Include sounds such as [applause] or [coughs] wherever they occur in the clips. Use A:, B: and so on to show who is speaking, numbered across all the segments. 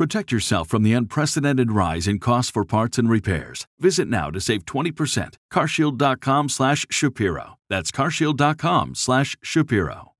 A: Protect yourself from the unprecedented rise in costs for parts and repairs. Visit now to save 20%. Carshield.com slash Shapiro. That's carshield.com slash Shapiro.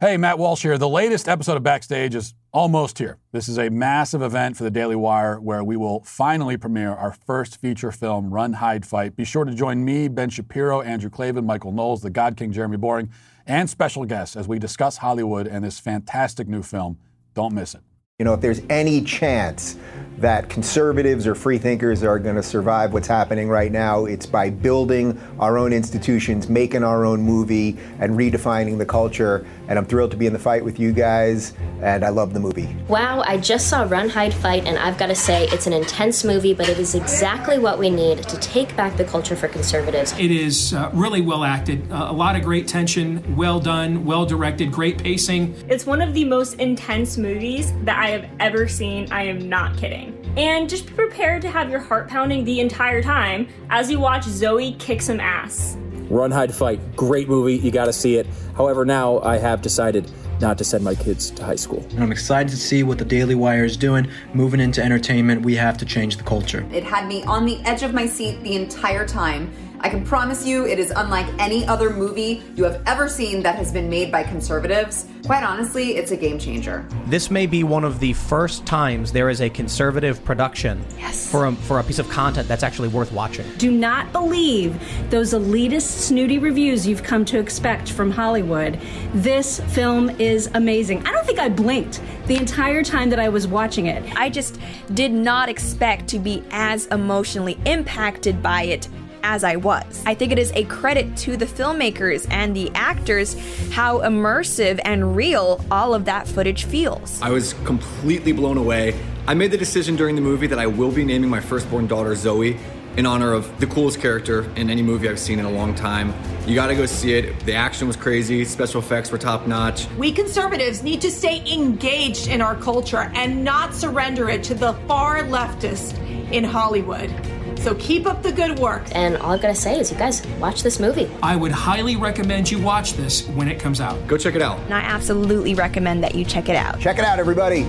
B: Hey, Matt Walsh here. The latest episode of Backstage is almost here. This is a massive event for the Daily Wire where we will finally premiere our first feature film, Run, Hide, Fight. Be sure to join me, Ben Shapiro, Andrew Klavan, Michael Knowles, the God King Jeremy Boreing, and special guests as we discuss Hollywood and this fantastic new film. Don't miss it.
C: You know, if there's any chance that conservatives or free thinkers are going to survive what's happening right now, it's by building our own institutions, making our own movie, and redefining the culture. And I'm thrilled to be in the fight with you guys, and I love the movie.
D: Wow, I just saw Run, Hide, Fight, and I've got to say, it's an intense movie, but it is exactly what we need to take back the culture for conservatives.
E: It is uh, really well acted, uh, a lot of great tension, well done, well directed, great pacing.
F: It's one of the most intense movies that I have ever seen. I am not kidding. And just be prepared to have your heart pounding the entire time as you watch Zoe kick some ass.
G: Run, hide, fight. Great movie. You got to see it. However, now I have decided not to send my kids to high school.
H: I'm excited to see what the Daily Wire is doing. Moving into entertainment, we have to change the culture.
I: It had me on the edge of my seat the entire time. I can promise you it is unlike any other movie you have ever seen that has been made by conservatives. Quite honestly, it's a game changer.
J: This may be one of the first times there is a conservative production
I: yes.
J: for, a, for a piece of content that's actually worth watching.
K: Do not believe those elitist, snooty reviews you've come to expect from Hollywood. This film is amazing. I don't think I blinked the entire time that I was watching it.
L: I just did not expect to be as emotionally impacted by it as I was. I think it is a credit to the filmmakers and the actors how immersive and real all of that footage feels.
M: I was completely blown away. I made the decision during the movie that I will be naming my firstborn daughter Zoe in honor of the coolest character in any movie I've seen in a long time. You gotta go see it. The action was crazy, special effects were top notch.
N: We conservatives need to stay engaged in our culture and not surrender it to the far leftists in Hollywood. So keep up the good work.
D: And all I've got to say is, you guys watch this movie.
E: I would highly recommend you watch this when it comes out.
M: Go check it out.
L: And I absolutely recommend that you check it out.
C: Check it out, everybody.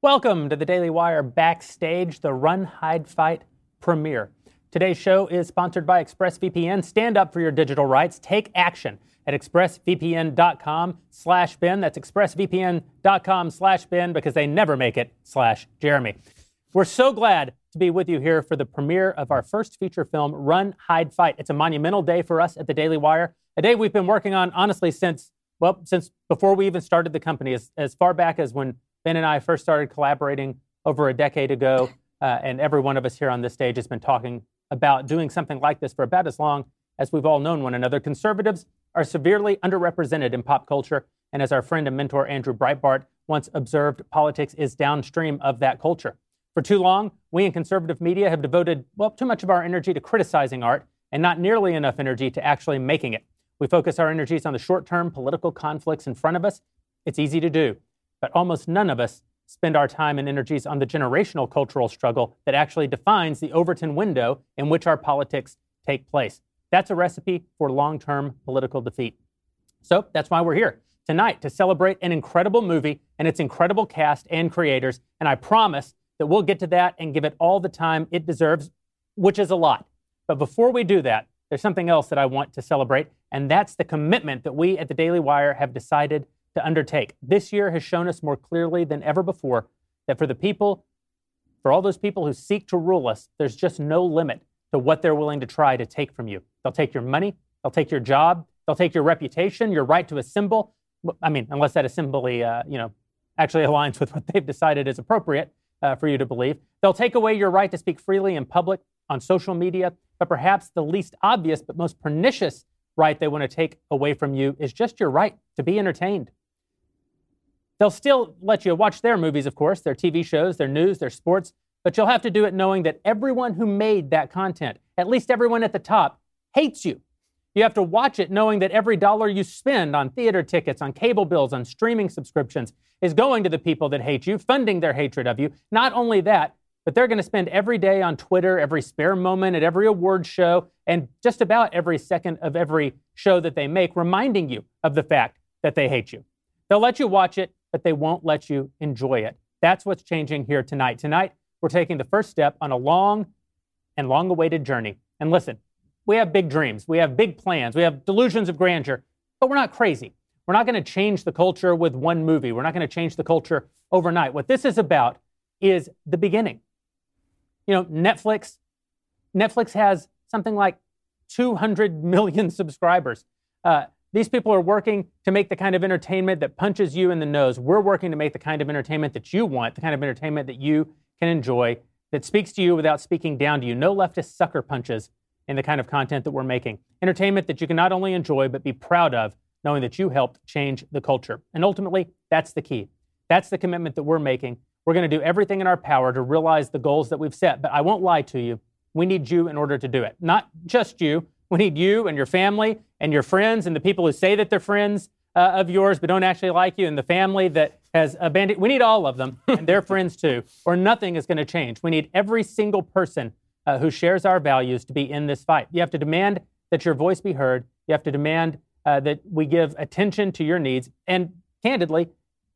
O: Welcome to the Daily Wire Backstage, the Run, Hide, Fight premiere. Today's show is sponsored by ExpressVPN. Stand up for your digital rights. Take action at expressvpn.com slash Ben. That's expressvpn.com slash Ben because they never make it slash Jeremy. We're so glad to be with you here for the premiere of our first feature film, Run, Hide, Fight. It's a monumental day for us at the Daily Wire, a day we've been working on, honestly, since, well, since before we even started the company, as, as far back as when Ben and I first started collaborating over a decade ago. Uh, and every one of us here on this stage has been talking about doing something like this for about as long as we've all known one another. Conservatives are severely underrepresented in pop culture. And as our friend and mentor Andrew Breitbart once observed, politics is downstream of that culture. For too long, we in conservative media have devoted, well, too much of our energy to criticizing art and not nearly enough energy to actually making it. We focus our energies on the short term political conflicts in front of us. It's easy to do, but almost none of us spend our time and energies on the generational cultural struggle that actually defines the Overton window in which our politics take place. That's a recipe for long term political defeat. So that's why we're here tonight to celebrate an incredible movie and its incredible cast and creators. And I promise that we'll get to that and give it all the time it deserves, which is a lot. But before we do that, there's something else that I want to celebrate, and that's the commitment that we at the Daily Wire have decided to undertake. This year has shown us more clearly than ever before that for the people, for all those people who seek to rule us, there's just no limit to what they're willing to try to take from you. They'll take your money, they'll take your job, they'll take your reputation, your right to assemble. I mean, unless that assembly, uh, you know, actually [laughs] aligns with what they've decided is appropriate uh, for you to believe. They'll take away your right to speak freely in public, on social media, but perhaps the least obvious but most pernicious right they want to take away from you is just your right to be entertained. They'll still let you watch their movies, of course, their TV shows, their news, their sports, but you'll have to do it knowing that everyone who made that content, at least everyone at the top, hates you. You have to watch it knowing that every dollar you spend on theater tickets, on cable bills, on streaming subscriptions is going to the people that hate you, funding their hatred of you. Not only that, but they're going to spend every day on Twitter, every spare moment at every award show, and just about every second of every show that they make, reminding you of the fact that they hate you. They'll let you watch it, but they won't let you enjoy it. That's what's changing here tonight. Tonight, we're taking the first step on a long and long awaited journey. And listen, we have big dreams, we have big plans, we have delusions of grandeur, but we're not crazy. We're not going to change the culture with one movie. We're not going to change the culture overnight. What this is about is the beginning. You know, Netflix, Netflix has something like 200 million [laughs] subscribers. Uh, these people are working to make the kind of entertainment that punches you in the nose. We're working to make the kind of entertainment that you want, the kind of entertainment that you can enjoy, that speaks to you without speaking down to you. No leftist sucker punches in the kind of content that we're making. Entertainment that you can not only enjoy, but be proud of, knowing that you helped change the culture. And ultimately, that's the key. That's the commitment that we're making. We're going to do everything in our power to realize the goals that we've set. But I won't lie to you. We need you in order to do it. Not just you, we need you and your family and your friends and the people who say that they're friends uh, of yours but don't actually like you and the family that has abandoned. We need all of them and their [laughs] friends too, or nothing is going to change. We need every single person uh, who shares our values to be in this fight. You have to demand that your voice be heard. You have to demand uh, that we give attention to your needs. And candidly,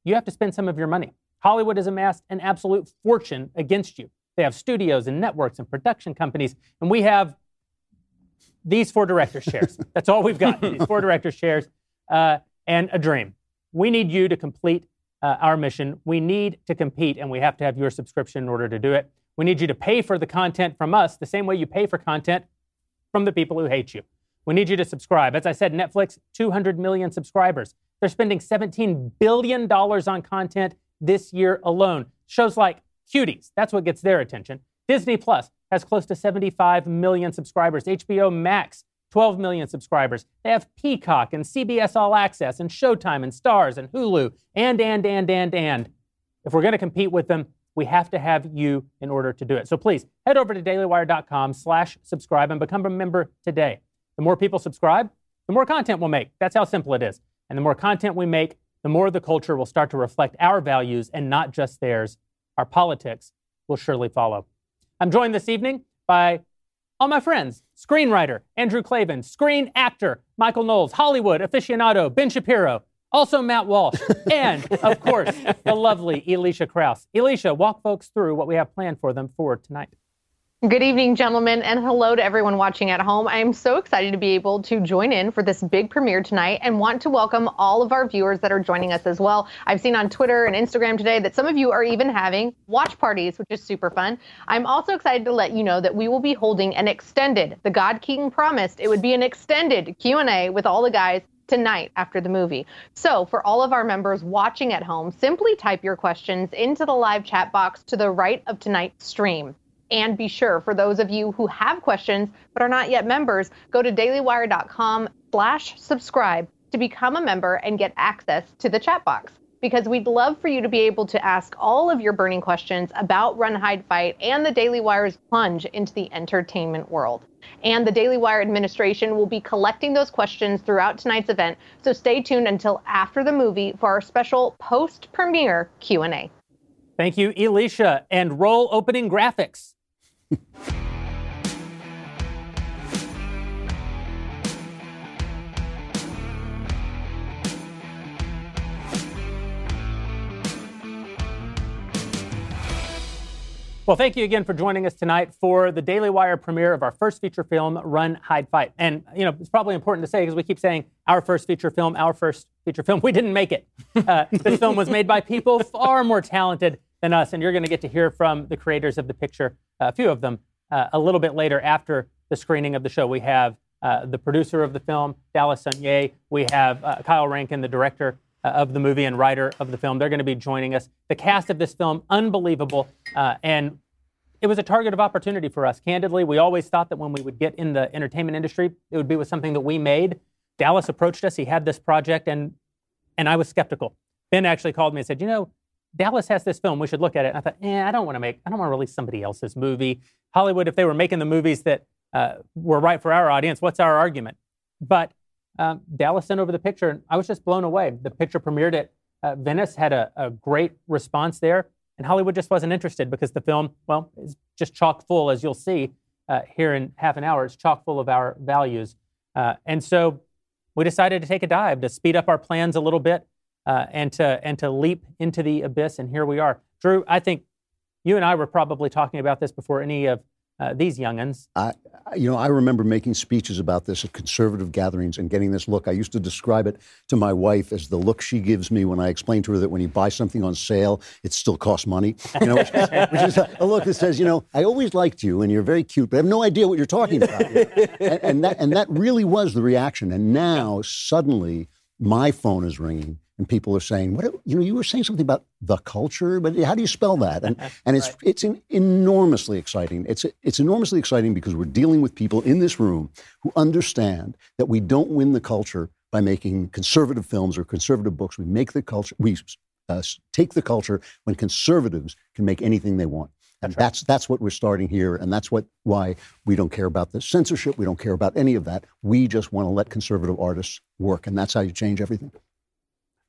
O: you have to spend some of your money. Hollywood has amassed an absolute fortune against you. They have studios and networks and production companies, and we have these four directors' chairs. [laughs] That's all we've got. These four directors' chairs uh, and a dream. We need you to complete uh, our mission. We need to compete, and we have to have your subscription in order to do it. We need you to pay for the content from us the same way you pay for content from the people who hate you. We need you to subscribe. As I said, Netflix, 200 million subscribers. They're spending $17 billion on content this year alone. Shows like Cuties, that's what gets their attention. Disney Plus, has close to 75 million subscribers. HBO Max, 12 million subscribers. They have Peacock and CBS All Access and Showtime and Starz and Hulu and, and, and, and, and. If we're going to compete with them, we have to have you in order to do it. So please head over to dailywire.com slash subscribe and become a member today. The more people subscribe, the more content we'll make. That's how simple it is. And the more content we make, the more the culture will start to reflect our values and not just theirs. Our politics will surely follow. I'm joined this evening by all my friends screenwriter Andrew Klavan, screen actor Michael Knowles, Hollywood aficionado Ben Shapiro, also Matt Walsh, and of course, the lovely Elisha Krauss. Elisha, walk folks through what we have planned for them for tonight.
P: Good evening, gentlemen, and hello to everyone watching at home. I am so excited to be able to join in for this big premiere tonight and want to welcome all of our viewers that are joining us as well. I've seen on Twitter and Instagram today that some of you are even having watch parties, which is super fun. I'm also excited to let you know that we will be holding an extended, the God King promised it would be an extended Q&A with all the guys tonight after the movie. So, for all of our members watching at home, simply type your questions into the live chat box to the right of tonight's stream. And be sure, for those of you who have questions but are not yet members, go to dailywire.com slash subscribe to become a member and get access to the chat box. Because we'd love for you to be able to ask all of your burning questions about Run, Hide, Fight and the Daily Wire's plunge into the entertainment world. And the Daily Wire administration will be collecting those questions throughout tonight's event, so stay tuned until after the movie for our special post-premiere Q&A.
O: Thank you, Elisha, and roll opening graphics. [laughs] Well, thank you again for joining us tonight for the Daily Wire premiere of our first feature film, Run, Hide, Fight. And, you know, it's probably important to say because we keep saying our first feature film, our first feature film. [laughs] We didn't make it. Uh, this film was made by people [laughs] far more talented than us, and you're going to get to hear from the creators of the picture, a few of them, uh, a little bit later after the screening of the show. We have uh, the producer of the film, Dallas Sonnier. We have uh, Kyle Rankin, the director uh, of the movie and writer of the film. They're going to be joining us. The cast of this film, unbelievable. Uh, and it was a target of opportunity for us. Candidly, we always thought that when we would get in the entertainment industry, it would be with something that we made. Dallas approached us. He had this project, and and I was skeptical. Ben actually called me and said, "You know, Dallas has this film. We should look at it." And I thought, "Eh, I don't want to make. I don't want to release somebody else's movie. Hollywood, if they were making the movies that uh, were right for our audience, what's our argument?" But um, Dallas sent over the picture, and I was just blown away. The picture premiered at uh, Venice, had a, a great response there, and Hollywood just wasn't interested because the film, well, is just chock full, as you'll see uh, here in half an hour. It's chock full of our values, uh, and so we decided to take a dive to speed up our plans a little bit uh, and to and to leap into the abyss. And here we are, Drew. I think you and I were probably talking about this before any of uh, these youngins.
Q: I, you know, I remember making speeches about this at conservative gatherings and getting this look. I used to describe it to my wife as the look she gives me when I explain to her that when you buy something on sale, it still costs money. You know, which, is, [laughs] which is a look that says, you know, I always liked you and you're very cute, but I have no idea what you're talking about. [laughs] and, and that and that really was the reaction. And now suddenly my phone is ringing and people are saying, "What you know? You were saying something about the culture, but how do you spell that?" And [laughs] and it's it's an enormously exciting. It's it's enormously exciting because we're dealing with people in this room who understand that we don't win the culture by making conservative films or conservative books. We make the culture. We uh, take the culture when conservatives can make anything they want. And that's that's what we're starting here, and that's what why we don't care about the censorship. We don't care about any of that. We just want to let conservative artists work, and that's how you change everything.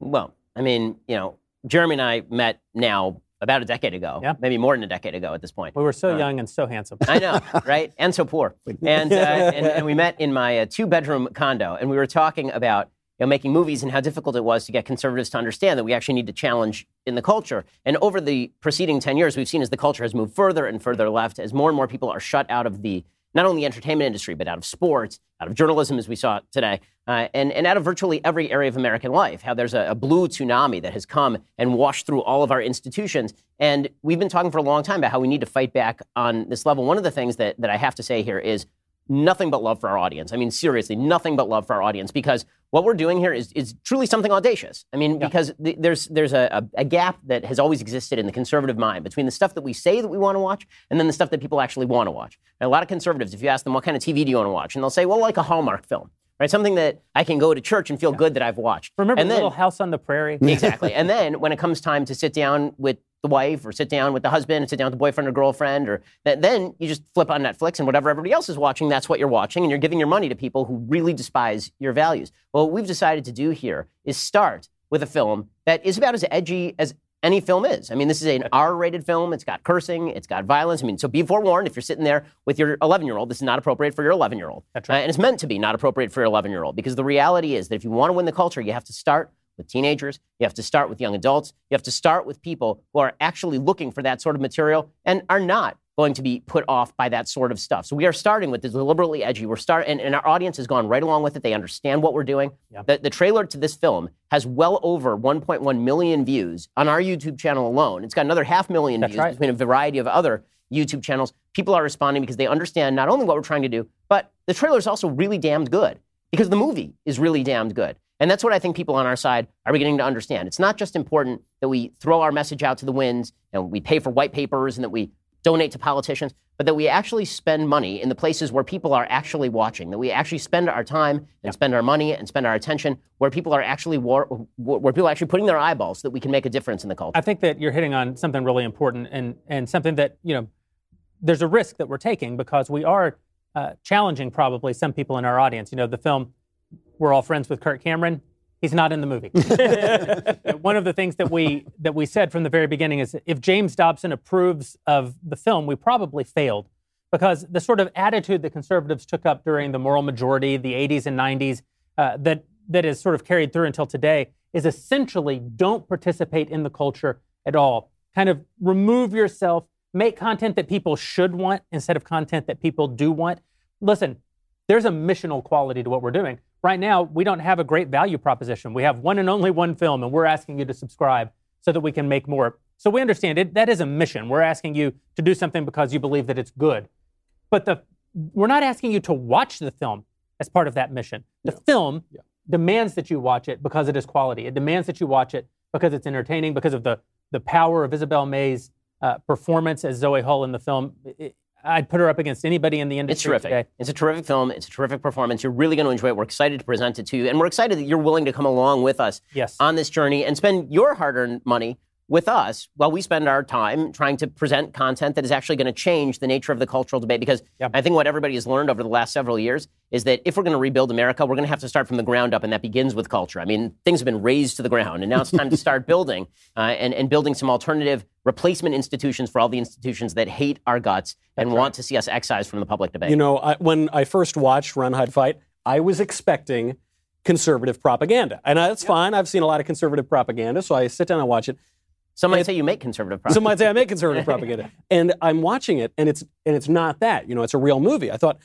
R: Well, I mean, you know, Jeremy and I met now about a decade ago,
O: Yeah.
R: maybe more than a decade ago at this point.
O: We were so
R: Uh,
O: young and so handsome.
R: I know, right? And so poor. [laughs] And, uh, and, and we met in my uh, two bedroom condo, and we were talking about you know, making movies and how difficult it was to get conservatives to understand that we actually need to challenge in the culture. And over the preceding 10 years, we've seen as the culture has moved further and further left, as more and more people are shut out of the not only the entertainment industry, but out of sports, out of journalism, as we saw today, uh, and, and out of virtually every area of American life. How there's a, a blue tsunami that has come and washed through all of our institutions. And we've been talking for a long time about how we need to fight back on this level. One of the things that, that I have to say here is nothing but love for our audience. I mean, seriously, nothing but love for our audience because what we're doing here is, is truly something audacious. I mean, because th- there's, there's a, a, gap that has always existed in the conservative mind between the stuff that we say that we want to watch and then the stuff that people actually want to watch. And a lot of conservatives, if you ask them, what kind of TV do you want to watch? And they'll say, well, like a Hallmark film. Right, something that I can go to church and feel good that I've watched.
O: Remember
R: and
O: Little House on the Prairie?
R: exactly. And then when it comes time to sit down with the wife or sit down with the husband, and sit down with the boyfriend or girlfriend, or th- then you just flip on Netflix and whatever everybody else is watching, that's what you're watching, and you're giving your money to people who really despise your values. Well, what we've decided to do here is start with a film that is about as edgy as any film is. I mean, this is an R-rated film. It's got cursing. It's got violence. I mean, so be forewarned if you're sitting there with your 11-year-old, this is not appropriate for your 11-year-old. That's right. Uh, and it's meant to be not appropriate for your 11-year-old because the reality is that if you want to win the culture, you have to start with teenagers. You have to start with young adults. You have to start with people who are actually looking for that sort of material and are not going to be put off by that sort of stuff. So we are starting with this deliberately edgy. We're start and, and our audience has gone right along with it. They understand what we're doing. The, the trailer to this film has well over 1.1 million views on our YouTube channel alone. It's got another half million views between a variety of other YouTube channels. People are responding because they understand not only what we're trying to do, but the trailer is also really damned good because the movie is really damned good. And that's what I think people on our side are beginning to understand. It's not just important that we throw our message out to the winds and we pay for white papers and that we donate to politicians, but that we actually spend money in the places where people are actually watching, that we actually spend our time and spend our money and spend our attention where people are actually war- where people are actually putting their eyeballs so that we can make a difference in the culture.
O: I think that you're hitting on something really important and, and something that, you know, there's a risk that we're taking because we are uh, challenging probably some people in our audience. You know, the film, we're all friends with Kirk Cameron. He's not in the movie. [laughs] One of the things that we that we said from the very beginning is if James Dobson approves of the film, we probably failed because the sort of attitude that conservatives took up during the moral majority, the 80s and 90s, uh, that that is sort of carried through until today, is essentially don't participate in the culture at all. Kind of remove yourself, make content that people should want instead of content that people do want. Listen, there's a missional quality to what we're doing. Right now, we don't have a great value proposition. We have one and only one film, and we're asking you to subscribe so that we can make more. So we understand it. That is a mission. We're asking you to do something because you believe that it's good. But the we're not asking you to watch the film as part of that mission. The film demands that you watch it because it is quality. It demands that you watch it because it's entertaining, because of the the power of Isabel May's uh, performance as Zoe Hull in the film. It- I'd put her up against anybody in the industry.
R: It's terrific.
O: today.
R: It's a terrific film. It's a terrific performance. You're really going to enjoy it. We're excited to present it to you, and we're excited that you're willing to come along with us
O: yes.
R: on this journey and spend your hard-earned money with us while we spend our time trying to present content that is actually going to change the nature of the cultural debate. Because I think what everybody has learned over the last several years is that if we're going to rebuild America, we're going to have to start from the ground up, and that begins with culture. I mean, things have been razed to the ground, and now it's time to start [laughs] building uh, and, and building some alternative replacement institutions for all the institutions that hate our guts and want to see us excised from the public debate.
S: You know, I, when I first watched Run, Hide, Fight, I was expecting conservative propaganda. And that's fine. I've seen a lot of conservative propaganda, so I sit down and watch it.
R: Some might
S: And-
R: say you make conservative propaganda.
S: Some might say I make conservative propaganda. [laughs] And I'm watching it, and it's and it's not that. You know, it's a real movie. I thought,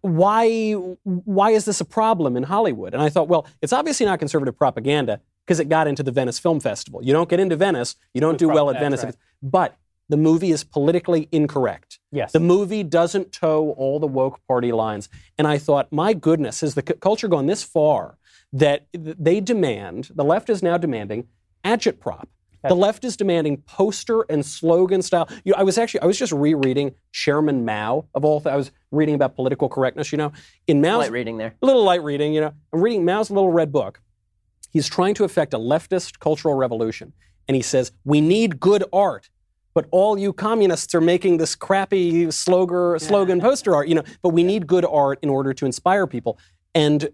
S: why why is this a problem in Hollywood? And I thought, well, it's obviously not conservative propaganda because it got into the Venice Film Festival. You don't get into Venice, you don't do well at Venice.
O: right.
S: But the movie is politically incorrect.
O: Yes.
S: The movie doesn't toe all the woke party lines. And I thought, my goodness, has the c- culture gone this far that they demand, the left is now demanding agitprop. The left is demanding poster and slogan style. You know, I was actually I was just rereading Chairman Mao of all. Th- I was reading about political correctness. You know, in Mao's
R: Light reading there.
S: a little light reading. You know, I'm reading Mao's little red book. He's trying to effect a leftist cultural revolution, and he says we need good art. But all you communists are making this crappy slogan, slogan poster art, you know. But we need good art in order to inspire people. And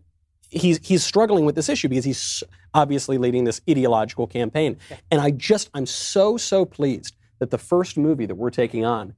S: he's he's struggling with this issue because he's obviously leading this ideological campaign. And I just I'm so so pleased that the first movie that we're taking on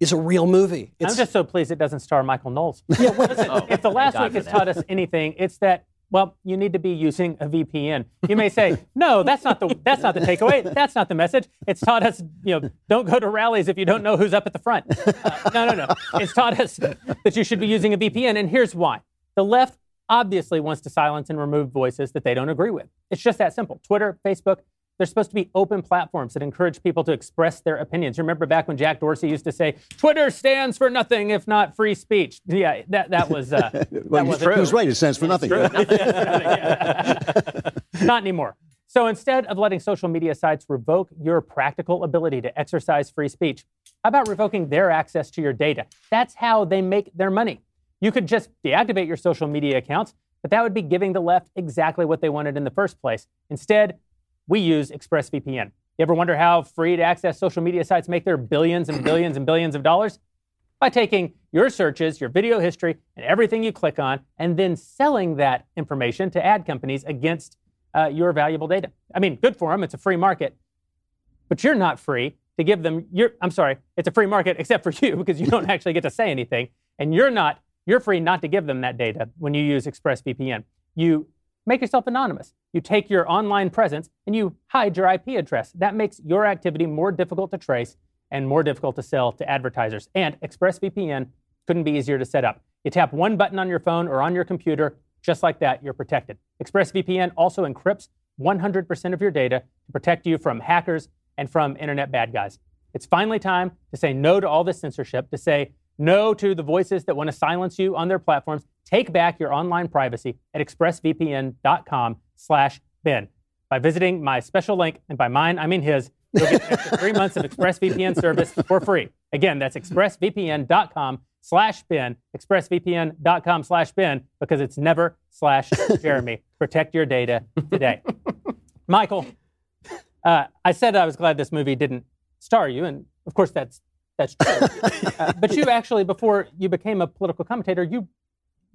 S: is a real movie.
O: I'm just so pleased it doesn't star Michael Knowles. [laughs]
S: Yeah, well,
O: Listen,
S: Oh,
O: if the last week has
S: that.
O: taught us anything, it's that well, you need to be using a VPN. You may say, [laughs] no, that's not the that's not the takeaway. That's not the message. It's taught us, you know, don't go to rallies if you don't know who's up at the front. Uh, [laughs] no, no, no. It's taught us that you should be using a VPN, and here's why: the left obviously wants to silence and remove voices that they don't agree with. It's just that simple. Twitter, Facebook. They're supposed to be open platforms that encourage people to express their opinions. Remember back when Jack Dorsey used to say, "Twitter stands for nothing if not free speech." Yeah, that that was uh, [laughs] that
Q: Well,
O: was
Q: he was right. It stands for nothing. [laughs]
O: not anymore. So instead of letting social media sites revoke your practical ability to exercise free speech, how about revoking their access to your data? That's how they make their money. You could just deactivate your social media accounts, but that would be giving the left exactly what they wanted in the first place. Instead, we use ExpressVPN. You ever wonder how free to access social media sites make their billions and billions and billions of dollars? By taking your searches, your video history, and everything you click on, and then selling that information to ad companies against uh, your valuable data. I mean, good for them. It's a free market, but you're not free to give them your. I'm sorry, it's a free market [laughs] except for you because you don't actually get to say anything, and you're not. You're free not to give them that data when you use ExpressVPN. You make yourself anonymous. You take your online presence and you hide your IP address. That makes your activity more difficult to trace and more difficult to sell to advertisers. And ExpressVPN couldn't be easier to set up. You tap one button on your phone or on your computer, just like that, you're protected. ExpressVPN also encrypts 100% of your data to protect you from hackers and from internet bad guys. It's finally time to say no to all this censorship, to say no to the voices that want to silence you on their platforms. Take back your online privacy at expressvpn.com slash Ben. By visiting my special link, and by mine, I mean his, you'll get three months of ExpressVPN service for free. Again, that's expressvpn.com slash Ben, expressvpn.com slash Ben, because it's never slash Jeremy. Protect your data today. Michael, uh, I said I was glad this movie didn't star you, and of course that's that's true. Uh, [laughs] but you actually, before you became a political commentator, you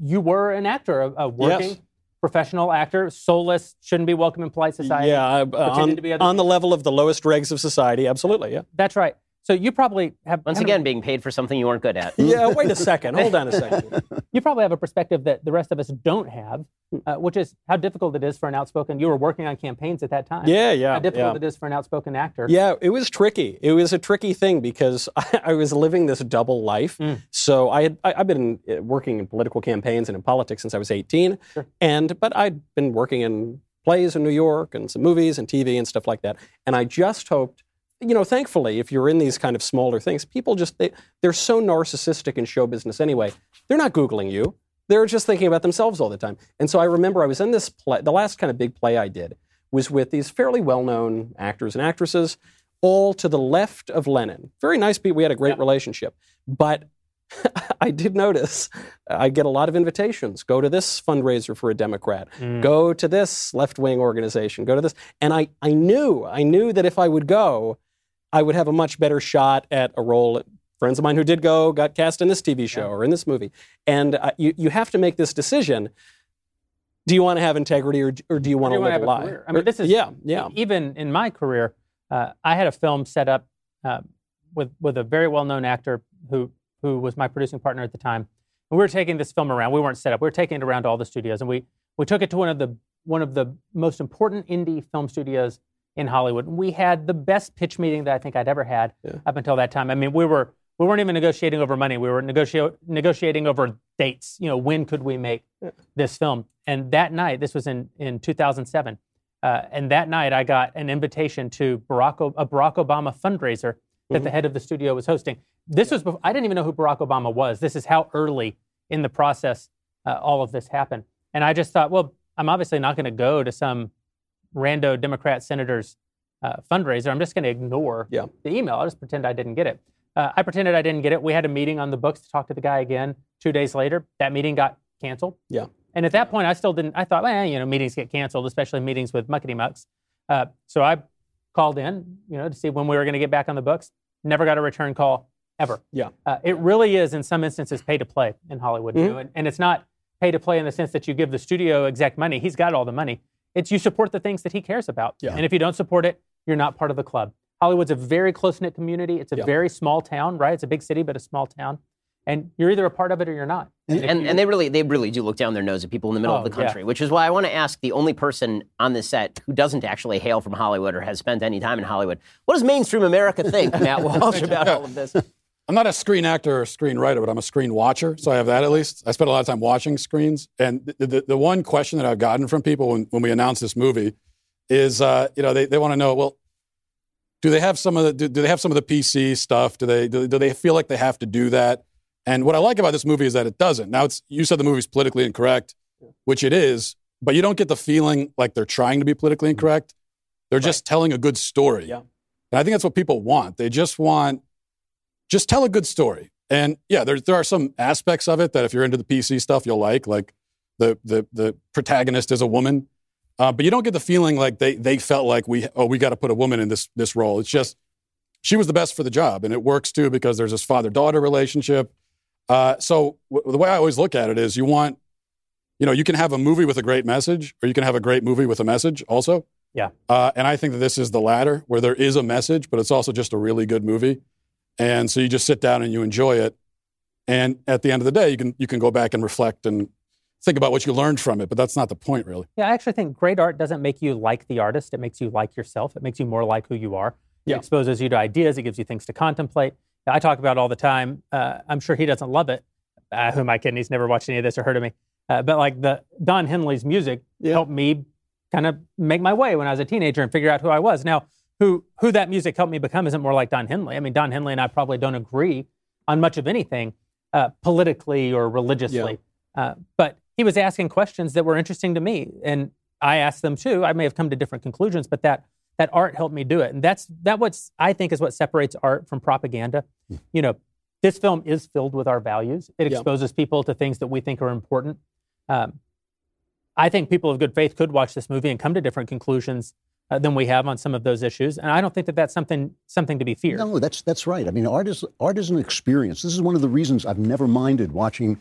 O: you were an actor, a, a working
S: Yes.
O: professional actor, soulless, shouldn't be welcome in polite society.
S: Yeah, I- uh, on,
O: to be
S: on the level of the lowest dregs of society. Absolutely, yeah.
O: That's right. So you probably have
R: Once
O: have-
R: again, being paid for something you weren't good at.
S: Yeah, wait a [laughs] second. Hold on a second.
O: You probably have a perspective that the rest of us don't have, uh, which is how difficult it is for an outspoken. You were working on campaigns at that time.
S: Yeah, yeah,
O: How difficult
S: yeah.
O: it is for an outspoken actor.
S: Yeah, it was tricky. It was a tricky thing because I, [laughs] I was living this double life. So I had I, I've been uh, working in political campaigns and in politics since I was 18, and but I'd been working in plays in New York and some movies and TV and stuff like that. And I just hoped you know, thankfully, if you're in these kind of smaller things, people just they, they're so narcissistic in show business anyway. They're not googling you. They're just thinking about themselves all the time. And so I remember I was in this play. The last kind of big play I did was with these fairly well-known actors and actresses, all to the left of Lenin. Very nice people. We had a great relationship, but [laughs] I did notice I get a lot of invitations. Go to this fundraiser for a Democrat.
O: Mm.
S: Go to this left wing organization. Go to this. And I, I knew, I knew that if I would go, I would have a much better shot at a role. Friends of mine who did go got cast in this TV show or in this movie. And uh, you, you have to make this decision. Do you want to have integrity or, or do you want
O: Or
S: to live
O: wanna
S: a
O: have a
S: lie?
O: career? I mean, this is
S: yeah, yeah.
O: Even in my career, uh, I had a film set up uh, with with a very well known actor who who was my producing partner at the time. And we were taking this film around. We weren't set up. We were taking it around to all the studios, and we we took it to one of the one of the most important indie film studios in Hollywood. We had the best pitch meeting that I think I'd ever had up until that time. I mean, we were we weren't even negotiating over money. We were negoti- negotiating over dates. You know, when could we make this film? And that night, this was in in 2007. Uh, and that night, I got an invitation to Barack o- a Barack Obama fundraiser that the head of the studio was hosting. This was before, I didn't even know who Barack Obama was. This is how early in the process uh, all of this happened. And I just thought, well, I'm obviously not going to go to some rando Democrat senator's uh, fundraiser. I'm just going to ignore the email. I'll just pretend I didn't get it. Uh, I pretended I didn't get it. We had a meeting on the books to talk to the guy again. Two days later, that meeting got canceled.
S: Yeah.
O: And at that point, I still didn't. I thought, well, you know, meetings get canceled, especially meetings with muckety mucks. Uh, so I called in, you know, to see when we were going to get back on the books. Never got a return call ever.
S: Yeah.
O: Uh, it really is, in some instances, pay to play in Hollywood. you
S: Mhm.
O: know, and, and it's not pay to play in the sense that you give the studio exec money. He's got all the money. It's you support the things that he cares about.
S: Yeah.
O: And if you don't support it, you're not part of the club. Hollywood's a very close knit community. It's a
R: Yeah.
O: very small town, right? It's a big city, but a small town. And you're either a part of it or you're not.
R: And, and,
O: you-
R: and they really they really do look down their nose at people in the middle of
O: Oh,
R: the
O: yeah.
R: country, which is why I want to ask the only person on this set who doesn't actually hail from Hollywood or has spent any time in Hollywood. What does mainstream America think, Matt [laughs] Walsh, about all of this?
B: I'm not a screen actor or screenwriter, but I'm a screen watcher, so I have that at least. I spend a lot of time watching screens, and the, the, the one question that I've gotten from people when, when we announce this movie is, uh, you know, they, they want to know, well, do they have some of the do, do they have some of the PC stuff? Do they do, do they feel like they have to do that? And what I like about this movie is that it doesn't. Now, it's you said the movie's politically incorrect, which it is, but you don't get the feeling like they're trying to be politically incorrect. They're just telling a good story.
S: Yeah.
B: And I think that's what people want. They just want just tell a good story. And yeah, there, there are some aspects of it that if you're into the PC stuff, you'll like, like the the the protagonist is a woman. Uh, but you don't get the feeling like they they felt like we oh we got to put a woman in this this role. It's just she was the best for the job, and it works too because there's this father daughter relationship. Uh, so w- the way I always look at it is, you want, you know, you can have a movie with a great message, or you can have a great movie with a message also.
O: Yeah.
B: Uh, and I think that this is the latter, where there is a message, but it's also just a really good movie. And so you just sit down and you enjoy it. And at the end of the day, you can you can go back and reflect and think about what you learned from it. But that's not the point, really.
O: Yeah, I actually think great art doesn't make you like the artist. It makes you like yourself. It makes you more like who you are.
S: Yeah.
O: It exposes you to ideas. It gives you things to contemplate. I talk about it all the time. Uh, I'm sure he doesn't love it. Uh, who am I kidding? He's never watched any of this or heard of me. Uh, but like the Don Henley's music helped me kind of make my way when I was a teenager and figure out who I was. Now, who who that music helped me become isn't more like Don Henley. I mean, Don Henley and I probably don't agree on much of anything uh, politically or religiously. Uh, but he was asking questions that were interesting to me, and I asked them too. I may have come to different conclusions, but that that art helped me do it, and that's that what's I think is what separates art from propaganda. You know, this film is filled with our values. It
S: Yeah.
O: exposes people to things that we think are important. Um, I think people of good faith could watch this movie and come to different conclusions uh, than we have on some of those issues, and I don't think that that's something something to be feared.
Q: No, that's that's right. I mean, art is art is an experience. This is one of the reasons I've never minded watching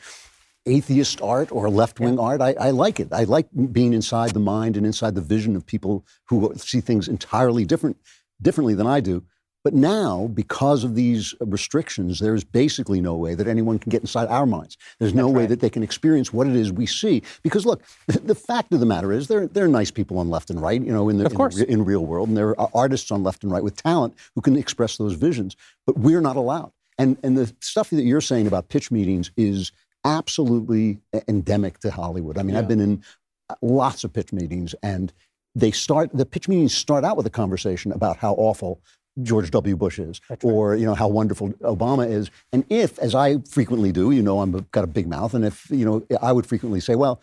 Q: atheist art or left wing art. I, I like it. I like being inside the mind and inside the vision of people who see things entirely different differently than I do. But now, because of these restrictions, there's basically no way that anyone can get inside our minds. There's no way that they can experience what it is we see. Because look, the fact of the matter is, there, there are nice people on left and right, you know, in the,
O: Of course.
Q: in, in real world, and there are artists on left and right with talent who can express those visions. But we're not allowed. And and the stuff that you're saying about pitch meetings is absolutely endemic to Hollywood. I mean, I've been in uh, lots of pitch meetings, and they start the pitch meetings start out with a conversation about how awful George W. Bush is, or you know how wonderful Obama is. And if, as I frequently do, you know, I'm got a big mouth, and if you know, I would frequently say, well.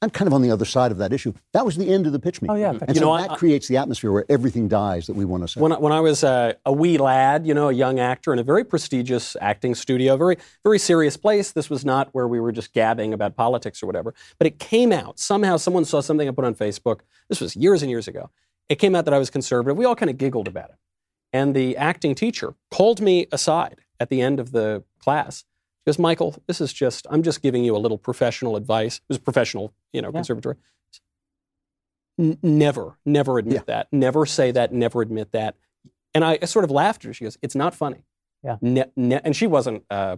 Q: I'm kind of on the other side of that issue. That was the end of the pitch meeting.
O: Oh, yeah.
Q: And
S: You
Q: so
S: know,
Q: that
S: I-
Q: creates the atmosphere where everything dies that we want to say.
S: When I, when I was uh, a wee lad, you know, a young actor in a very prestigious acting studio, very very serious place. This was not where we were just gabbing about politics or whatever. But it came out somehow. Someone saw something I put on Facebook. This was years and years ago. It came out that I was conservative. We all kind of giggled about it. And the acting teacher called me aside at the end of the class. She goes, Michael, this is just, I'm just giving you a little professional advice. It was professional, you know, conservatory. N- never, never admit that. Never say that. Never admit that. And I, I sort of laughed at her. She goes, "It's not funny."
O: Yeah.
S: Ne- ne- and she wasn't uh,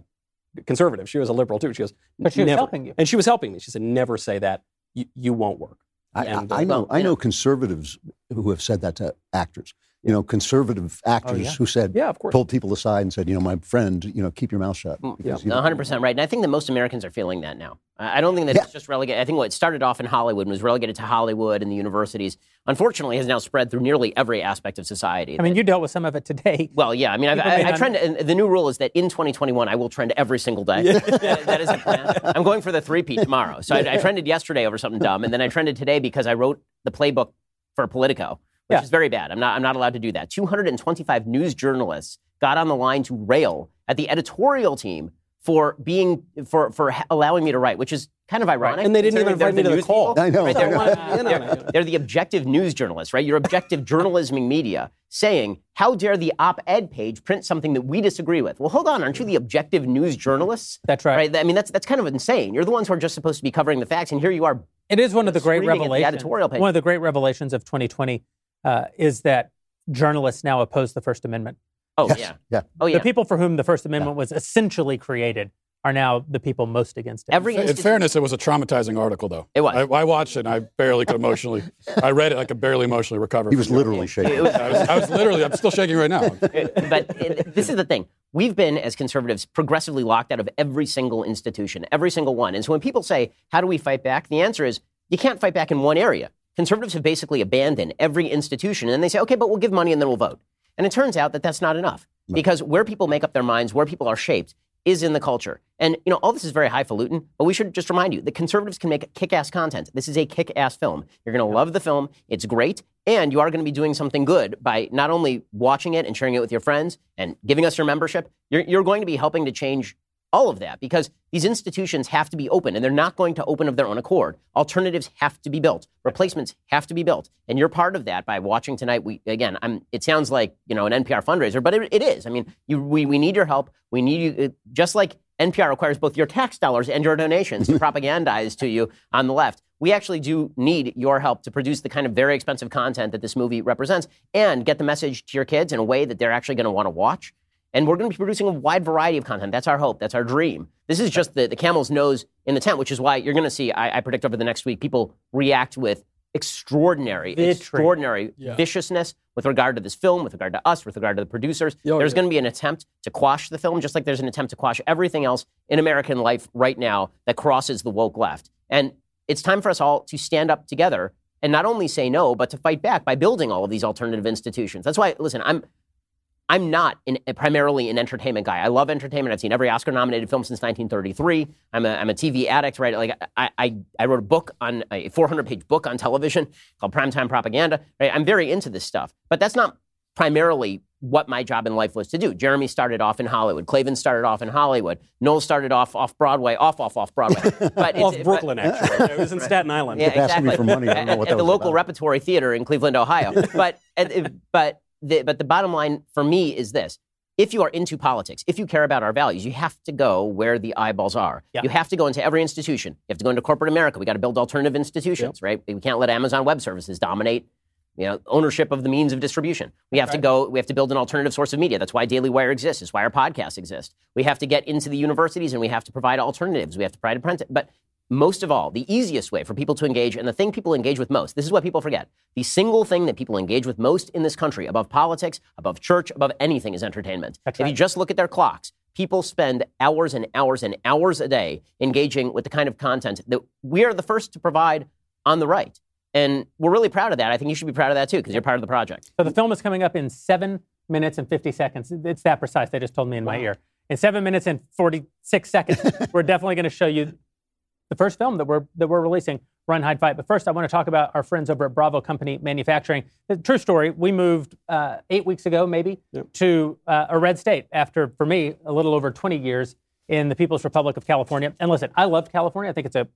S: conservative. She was a liberal too. She goes,
O: But she was
S: "Never."
O: helping you.
S: And she was helping me. She said, "Never say that. You, you won't work."
Q: I,
S: And,
Q: I, I
S: uh,
Q: know. I know conservatives who have said that to actors. You know, conservative actors
R: Oh, yeah.
Q: who said,
R: Yeah, of course.
Q: pulled people aside and said, you know, my friend, you know, keep your mouth shut.
S: Mm,
Q: because, you know,
R: 100% right. And I think that most Americans are feeling that now. I I don't think that it's just relegated. I think what it started off in Hollywood and was relegated to Hollywood and the universities, unfortunately, has now spread through nearly every aspect of society.
O: I mean, you dealt with some of it today.
R: Well, yeah. I mean, I've,
O: People
R: I, I trend. And the new rule is that in 2021, I will trend every single day. [laughs] that, that is the plan. I'm going for the three-peat tomorrow. So I, I trended yesterday over something dumb, and then I trended today because I wrote the playbook for Politico, which is very bad. I'm not. I'm not allowed to do that. 225 news journalists got on the line to rail at the editorial team for being for for allowing me to write, which is kind of ironic.
S: And they didn't even invite me to the call.
R: people.
S: I know.
R: Right, they're,
S: wanted to be in
R: they're- they're the objective news journalists, right? Your objective journalisming media saying, how dare the op-ed page print something that we disagree with? Well, hold on, aren't you the objective news journalists?
O: That's right.
R: I mean, that's that's kind of insane. You're the ones who are just supposed to be covering the facts, and here you are.
O: It is one of the great
R: at the
O: revelations.
R: editorial page.
O: One of the great revelations of 2020 uh, is that journalists now oppose the First Amendment.
R: Oh yeah,
Q: yeah.
R: Oh yeah.
O: The people for whom the First Amendment was essentially created are now the people most against it.
B: Every in fairness, it was a traumatizing article, though.
R: It was.
B: I, I watched it, and I barely could emotionally. I read it, I could barely emotionally recover.
Q: He was
B: from it.
Q: literally shaking.
B: I was, I was literally. I'm still shaking right now.
R: but it, this is the thing. We've been, as conservatives, progressively locked out of every single institution, every single one. And so when people say, how do we fight back? The answer is, you can't fight back in one area. Conservatives have basically abandoned every institution. And then they say, okay, but we'll give money and then we'll vote. And it turns out that that's not enough. Because where people make up their minds, where people are shaped, is in the culture. And, you know, all this is very highfalutin, but we should just remind you that conservatives can make kick ass content. This is a kick ass film. You're going to love the film. It's great. And you are going to be doing something good by not only watching it and sharing it with your friends and giving us your membership, you're, you're going to be helping to change all of that because these institutions have to be open and they're not going to open of their own accord. Alternatives have to be built. Replacements have to be built. And you're part of that by watching tonight. We again, I'm it sounds like, you know, an NPR fundraiser, but it, it is. I mean, you we, we need your help. We need you uh, just like NPR requires both your tax dollars and your donations to [laughs] propagandize to you on the left. We actually do need your help to produce the kind of very expensive content that this movie represents and get the message to your kids in a way that they're actually going to want to watch. And we're going to be producing a wide variety of content. That's our hope. That's our dream. This is just the, the camel's nose in the tent, which is why you're going to see, I, I predict over the next week, people react with extraordinary,
O: Vitriol.
R: extraordinary
O: Yeah.
R: viciousness with regard to this film, with regard to us, with regard to the producers.
B: Oh,
R: there's
B: yeah.
R: going to be an attempt to quash the film, just like there's an attempt to quash everything else in American life right now that crosses the woke left. And it's time for us all to stand up together and not only say no, but to fight back by building all of these alternative institutions. That's why, listen, I'm I'm not in, primarily an entertainment guy. I love entertainment. I've seen every Oscar-nominated film since 1933. I'm a, I'm a TV addict, right? Like I, I, I wrote a book on a 400-page book on television called Primetime Propaganda. Right? I'm very into this stuff, but that's not primarily what my job in life was to do. Jeremy started off in Hollywood. Klavan started off in Hollywood. Knowles started off off Broadway, off off off Broadway. [laughs] But it's-
S: Off
R: but-
S: Brooklyn, actually. It was in [laughs] Staten Island.
R: yeah,
Q: Kept asking me for money. I don't know
R: At-
Q: what
R: at
Q: that
R: the
Q: was
R: local
Q: about.
R: repertory theater in Cleveland, Ohio. [laughs] but at- but the, but the bottom line for me is this: if you are into politics, if you care about our values, you have to go where the eyeballs are. You have to go into every institution. You have to go into corporate America. We got to build alternative institutions, right? We can't let Amazon Web Services dominate. You know, ownership of the means of distribution. We have to go. We have to build an alternative source of media. That's why Daily Wire exists. It's why our podcasts exist. We have to get into the universities and we have to provide alternatives. We have to provide apprentice. But most of all, the easiest way for people to engage, and the thing people engage with most, this is what people forget. The single thing that people engage with most in this country, above politics, above church, above anything, is entertainment. if you just look at their clocks, people spend hours and hours and hours a day engaging with the kind of content that we are the first to provide on the right. And we're really proud of that. I think you should be proud of that too, because you're part of the project.
O: So the film is coming up in seven minutes and 50 seconds. It's that precise. They just told me in my ear. In seven minutes and 46 seconds, [laughs] we're definitely going to show you the first film that we're that we're releasing, Run, Hide, Fight. But first, I want to talk about our friends over at Bravo Company Manufacturing. The true story. We moved uh, eight weeks ago, maybe, to uh, a red state after, for me, a little over 20 years in the People's Republic of California. And listen, I love California. I think it's a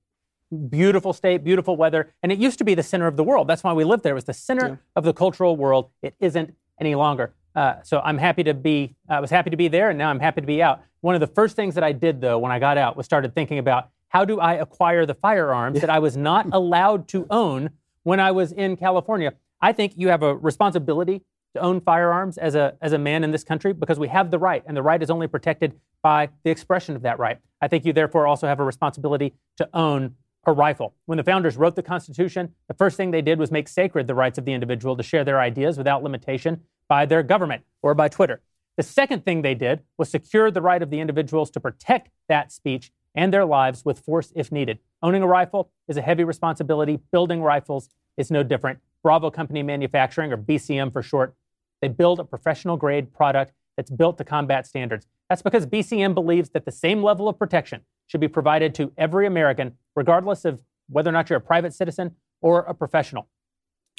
O: beautiful state, beautiful weather, and it used to be the center of the world. That's why we lived there. It was the center of the cultural world. It isn't any longer. Uh, so I'm happy to be. I was happy to be there, and now I'm happy to be out. One of the first things that I did, though, when I got out, was started thinking about how do I acquire the firearms that I was not [laughs] allowed to own when I was in California. I think you have a responsibility to own firearms as a as a man in this country because we have the right, and the right is only protected by the expression of that right. I think you therefore also have a responsibility to own a rifle. When the founders wrote the Constitution, the first thing they did was make sacred the rights of the individual to share their ideas without limitation by their government or by Twitter. The second thing they did was secure the right of the individuals to protect that speech and their lives with force if needed. Owning a rifle is a heavy responsibility. Building rifles is no different. Bravo Company Manufacturing, or BCM for short, they build a professional grade product that's built to combat standards. That's because BCM believes that the same level of protection should be provided to every American, regardless of whether or not you're a private citizen or a professional.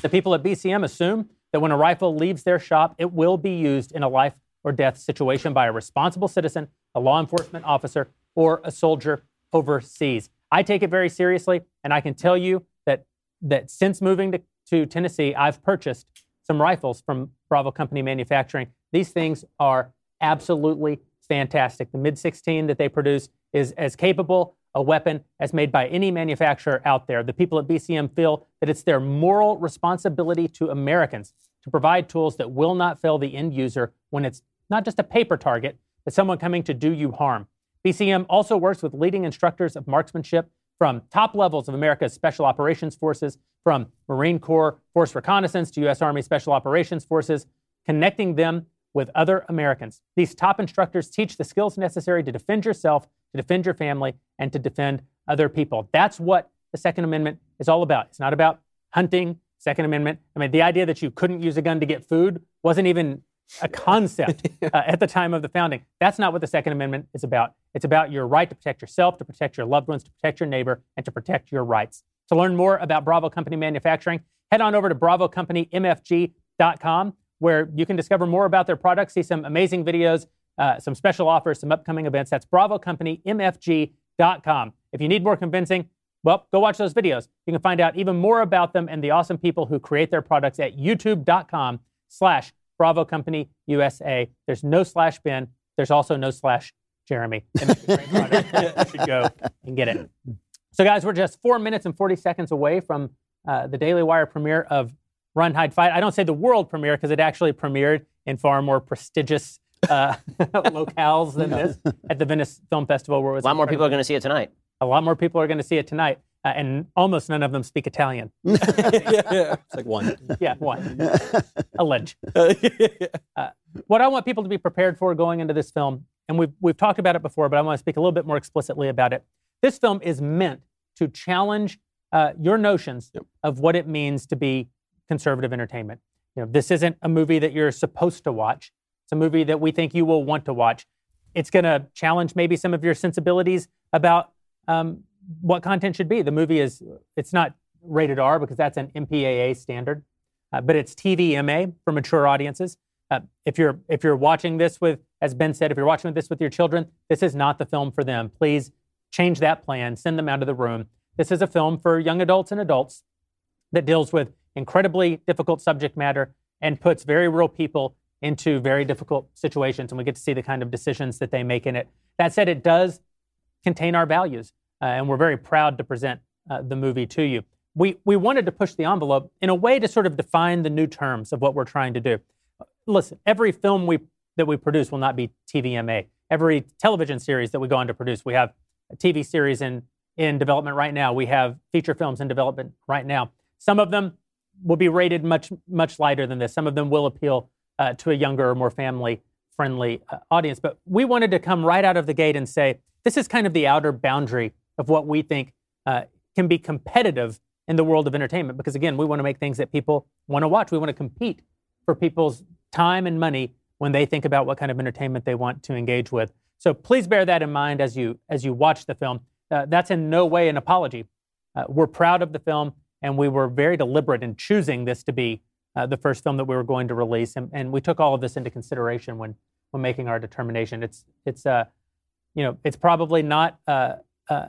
O: The people at BCM assume that when a rifle leaves their shop, it will be used in a life or death situation by a responsible citizen, a law enforcement officer, or a soldier overseas. I take it very seriously, and I can tell you that that since moving to, to Tennessee, I've purchased some rifles from Bravo Company Manufacturing. These things are absolutely fantastic. The mid 16 that they produce is as capable a weapon as made by any manufacturer out there. The people at BCM feel that it's their moral responsibility to Americans to provide tools that will not fail the end user when it's not just a paper target, but someone coming to do you harm. BCM also works with leading instructors of marksmanship from top levels of America's Special Operations Forces, from Marine Corps Force Reconnaissance to U.S. Army Special Operations Forces, connecting them with other Americans. These top instructors teach the skills necessary to defend yourself, to defend your family, and to defend other people. That's what the Second Amendment is all about. It's not about hunting, Second Amendment. I mean, the idea that you couldn't use a gun to get food wasn't even a concept [laughs] uh, at the time of the founding. That's not what the Second Amendment is about. It's about your right to protect yourself, to protect your loved ones, to protect your neighbor, and to protect your rights. To learn more about Bravo Company Manufacturing, head on over to bravocompanymfg.com where you can discover more about their products, see some amazing videos, uh, some special offers, some upcoming events. That's bravocompanymfg.com. If you need more convincing, well, go watch those videos. You can find out even more about them and the awesome people who create their products at youtube.com slash Bravo Company USA. There's no slash Ben. There's also no slash Jeremy. They make a great you should go and get it. So, guys, we're just four minutes and 40 seconds away from uh, the Daily Wire premiere of Run, Hide, Fight. I don't say the world premiere because it actually premiered in far more prestigious uh, [laughs] locales than this [laughs] at the Venice Film Festival. Where it was
R: A lot more people are going to see it tonight.
O: A lot more people are going to see it tonight, uh, and almost none of them speak Italian.
S: yeah, [laughs] yeah. It's like one.
O: yeah, one. A ledge. Uh, what I want people to be prepared for going into this film, and we've, we've talked about it before, but I want to speak a little bit more explicitly about it. This film is meant to challenge uh, your notions of what it means to be conservative entertainment. You know, this isn't a movie that you're supposed to watch. It's a movie that we think you will want to watch. It's going to challenge maybe some of your sensibilities about um, what content should be. The movie is it's not rated R because that's an MPAA standard, uh, but it's TVMA for mature audiences. Uh, if you're if you're watching this with, as Ben said, if you're watching this with your children, this is not the film for them. Please change that plan. Send them out of the room. This is a film for young adults and adults that deals with incredibly difficult subject matter and puts very real people into very difficult situations, and we get to see the kind of decisions that they make in it. That said, it does contain our values, uh, and we're very proud to present uh, the movie to you. We, we wanted to push the envelope in a way to sort of define the new terms of what we're trying to do. Listen, every film we, that we produce will not be TVMA. Every television series that we go on to produce, we have a TV series in, in development right now. We have feature films in development right now. Some of them will be rated much much lighter than this. Some of them will appeal uh, to a younger, or more family friendly uh, audience. But we wanted to come right out of the gate and say this is kind of the outer boundary of what we think uh, can be competitive in the world of entertainment. Because again, we want to make things that people want to watch. We want to compete for people's time and money when they think about what kind of entertainment they want to engage with. So please bear that in mind as you as you watch the film. Uh, that's in no way an apology. Uh, we're proud of the film, and we were very deliberate in choosing this to be uh, the first film that we were going to release, and, and, we took all of this into consideration when when making our determination. It's it's uh, you know it's probably not uh, uh,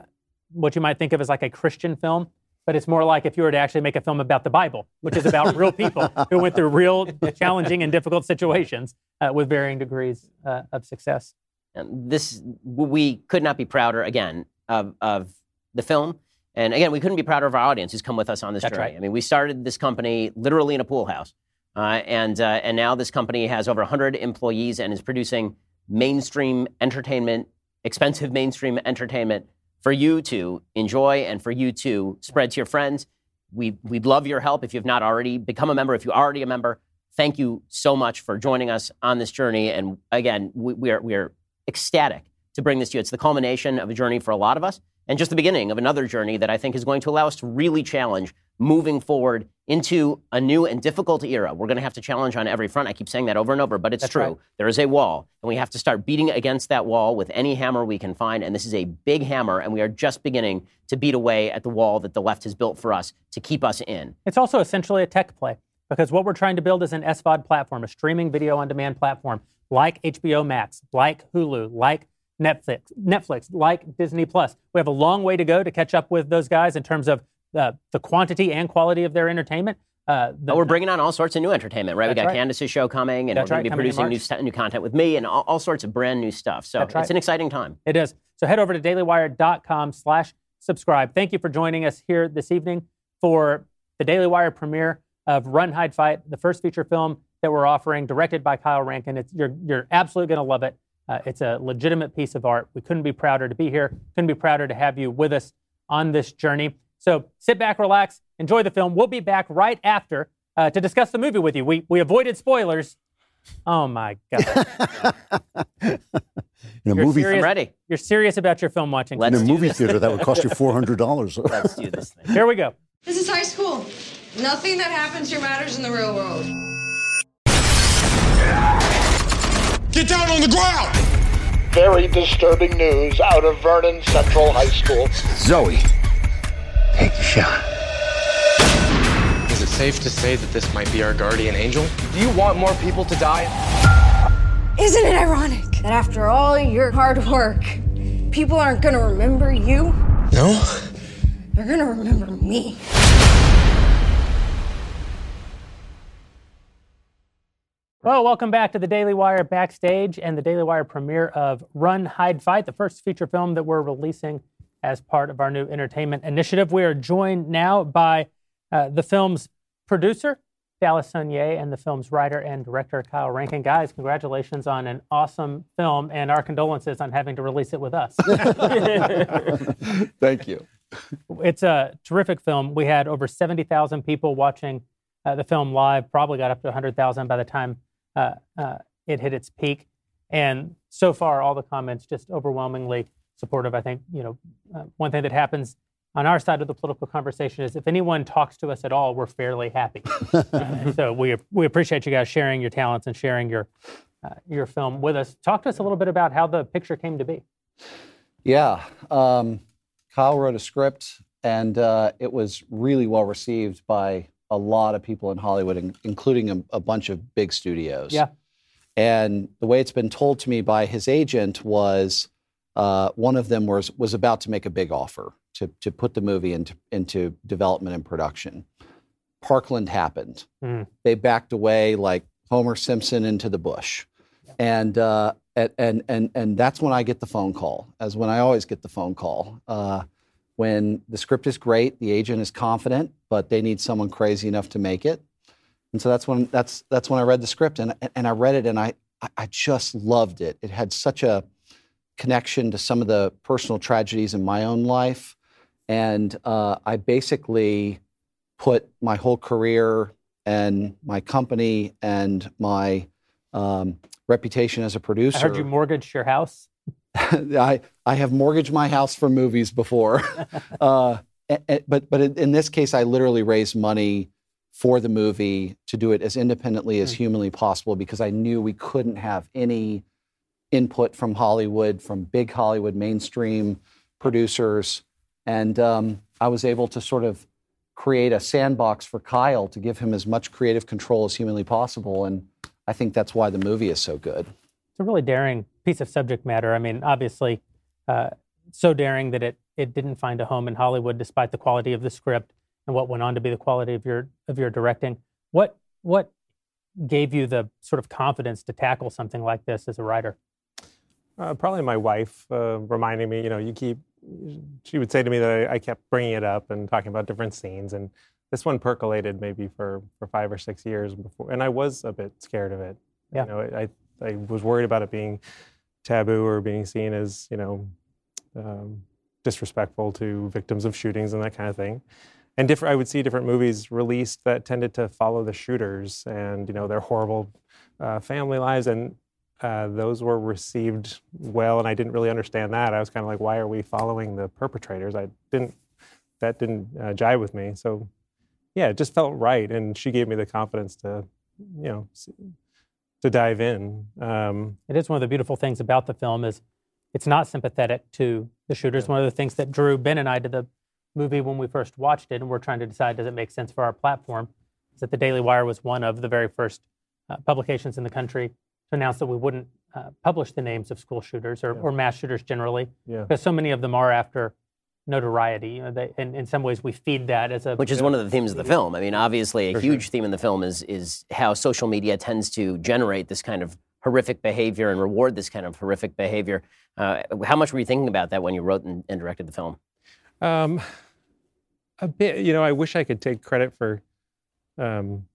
O: what you might think of as like a Christian film, but it's more like if you were to actually make a film about the Bible, which is about real people who went through real [laughs] challenging and difficult situations uh, with varying degrees uh, of success.
R: And this we could not be prouder again of, of the film. And again, we couldn't be prouder of our audience who's come with us on this
O: That's
R: journey.
O: right.
R: I mean, we started this company literally in a pool house. Uh, and, uh, and now this company has over 100 employees and is producing mainstream entertainment, expensive mainstream entertainment for you to enjoy and for you to spread to your friends. We, we'd love your help if you've not already become a member. If you're already a member, thank you so much for joining us on this journey. And again, we, we, are, we are ecstatic to bring this to you. It's the culmination of a journey for a lot of us and just the beginning of another journey that I think is going to allow us to really challenge moving forward into a new and difficult era. We're going to have to challenge on every front. I keep saying that over and over, but it's
O: That's
R: true.
O: right.
R: There is a wall, and we have to start beating against that wall with any hammer we can find. And this is a big hammer, and we are just beginning to beat away at the wall that the left has built for us to keep us in.
O: It's also essentially a tech play because what we're trying to build is an SVOD platform, a streaming video on demand platform like HBO Max, like Hulu, like Netflix, Netflix, like Disney Plus. We have a long way to go to catch up with those guys in terms of uh, the quantity and quality of their entertainment. Uh, the,
R: But we're bringing on all sorts of new entertainment, right? we got
O: right.
R: Candace's show coming, and
O: That's
R: we're
O: right,
R: going to be producing new, st- new content with me and all, all sorts of brand new stuff. So
O: That's right.
R: it's an exciting time.
O: It is. So head over to dailywire.com slash subscribe. Thank you for joining us here this evening for the Daily Wire premiere of Run, Hide, Fight, the first feature film that we're offering, directed by Kyle Rankin. It's, you're, you're absolutely going to love it. Uh, it's a legitimate piece of art. We couldn't be prouder to be here. Couldn't be prouder to have you with us on this journey. So sit back, relax, enjoy the film. We'll be back right after uh, to discuss the movie with you. We, we avoided spoilers. Oh my God. [laughs]
Q: In a
O: You're
Q: movie,
O: serious- You're serious about your film watching.
Q: in a movie theater, that would cost you [laughs] four hundred dollars.
R: Let's do this thing.
O: Here we go.
T: This is high school. Nothing that happens here matters in the real world.
U: Get down on the ground!
V: Very disturbing news out of Vernon Central High School.
U: Zoe, take the shot. Is it safe to say that this might be our guardian angel? Do you want more people to die?
T: Isn't it ironic that after all your hard work, people aren't gonna remember you?
U: No?
T: They're gonna remember me.
O: Well, welcome back to the Daily Wire backstage and the Daily Wire premiere of Run, Hide, Fight, the first feature film that we're releasing as part of our new entertainment initiative. We are joined now by uh, the film's producer, Dallas Sonier, and the film's writer and director, Kyle Rankin. Guys, congratulations on an awesome film and our condolences on having to release it with us. [laughs] [laughs]
W: Thank you.
O: It's a terrific film. We had over 70,000 people watching uh, the film live, probably got up to 100,000 by the time uh, uh, it hit its peak. And so far, all the comments just overwhelmingly supportive. I think, you know, uh, one thing that happens on our side of the political conversation is if anyone talks to us at all, we're fairly happy. Uh, [laughs] so we, we appreciate you guys sharing your talents and sharing your, uh, your film with us. Talk to us a little bit about how the picture came to be.
W: Yeah. Um, Kyle wrote a script, and uh, it was really well received by a lot of people in Hollywood, in- including a, a bunch of big studios.
O: Yeah.
W: And the way it's been told to me by his agent was uh, one of them was was about to make a big offer to to put the movie into into development and production. Parkland happened.
O: Mm.
W: They backed away like Homer Simpson into the bush, and uh, and and and that's when I get the phone call, as when I always get the phone call. Uh, when the script is great, the agent is confident, but they need someone crazy enough to make it. And so that's when that's that's when I read the script and and I read it and I I- just loved it. It had such a connection to some of the personal tragedies in my own life, and uh, I basically put my whole career and my company and my um, reputation as a producer.
O: I heard you mortgaged your house. [laughs]
W: I I have mortgaged my house for movies before, [laughs] uh, but but in, this case, I literally raised money for the movie to do it as independently as humanly possible because I knew we couldn't have any input from Hollywood, from big Hollywood mainstream producers. And um, I was able to sort of create a sandbox for Kyle to give him as much creative control as humanly possible. And I think that's why the movie is so good.
O: It's a really daring piece of subject matter. I mean, obviously, uh, so daring that it it didn't find a home in Hollywood, despite the quality of the script and what went on to be the quality of your of your directing. What what gave you the sort of confidence to tackle something like this as a writer?
X: Uh, probably my wife uh, reminding me, you know, you keep, she would say to me that I, I, kept bringing it up and talking about different scenes. And this one percolated maybe for, for five or six years before. And I was a bit scared of it.
O: Yeah.
X: You know, I, I was worried about it being taboo or being seen as, you know, um, disrespectful to victims of shootings and that kind of thing. And different, I would see different movies released that tended to follow the shooters and, you know, their horrible uh, family lives. And uh, those were received well, and I didn't really understand that. I was kind of like, why are we following the perpetrators? I didn't, that didn't uh, jive with me. So, yeah, it just felt right, and she gave me the confidence to, you know, to dive in. Um,
O: it is one of the beautiful things about the film is it's not sympathetic to the shooters. Yeah. One of the things that drew Ben and I to the movie when we first watched it, and we're trying to decide does it make sense for our platform, is that the Daily Wire was one of the very first uh, publications in the country to announce that we wouldn't uh, publish the names of school shooters or, yeah. or mass shooters generally,
X: yeah.
O: because so many of them are after notoriety. You know, they, and in some ways, we feed that as a
R: which is one of the themes of the film. I mean, obviously, a For huge sure. theme in the film is is how social media tends to generate this kind of horrific behavior and reward this kind of horrific behavior. Uh, how much were you thinking about that when you wrote and, and directed the film?
X: Um, a bit. You know, I wish I could take credit for. Um,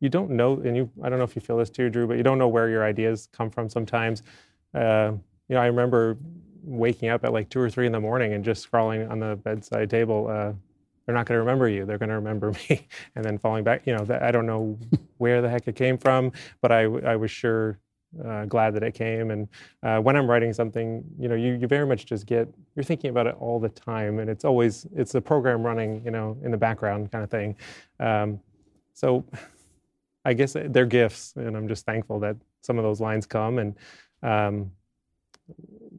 X: you don't know, and you I don't know if you feel this too, Drew, but you don't know where your ideas come from sometimes. Uh, you know, I remember waking up at like two or three in the morning and just scrawling on the bedside table. Uh, they're not going to remember you. They're going to remember [laughs] me, and then falling back. You know, I don't know [laughs] where the heck it came from, but I I was sure uh, glad that it came. And uh, when I'm writing something, you know, you, you very much just get you're thinking about it all the time, and it's always it's a program running, you know, in the background kind of thing. Um, so I guess they're gifts, and I'm just thankful that some of those lines come. And um,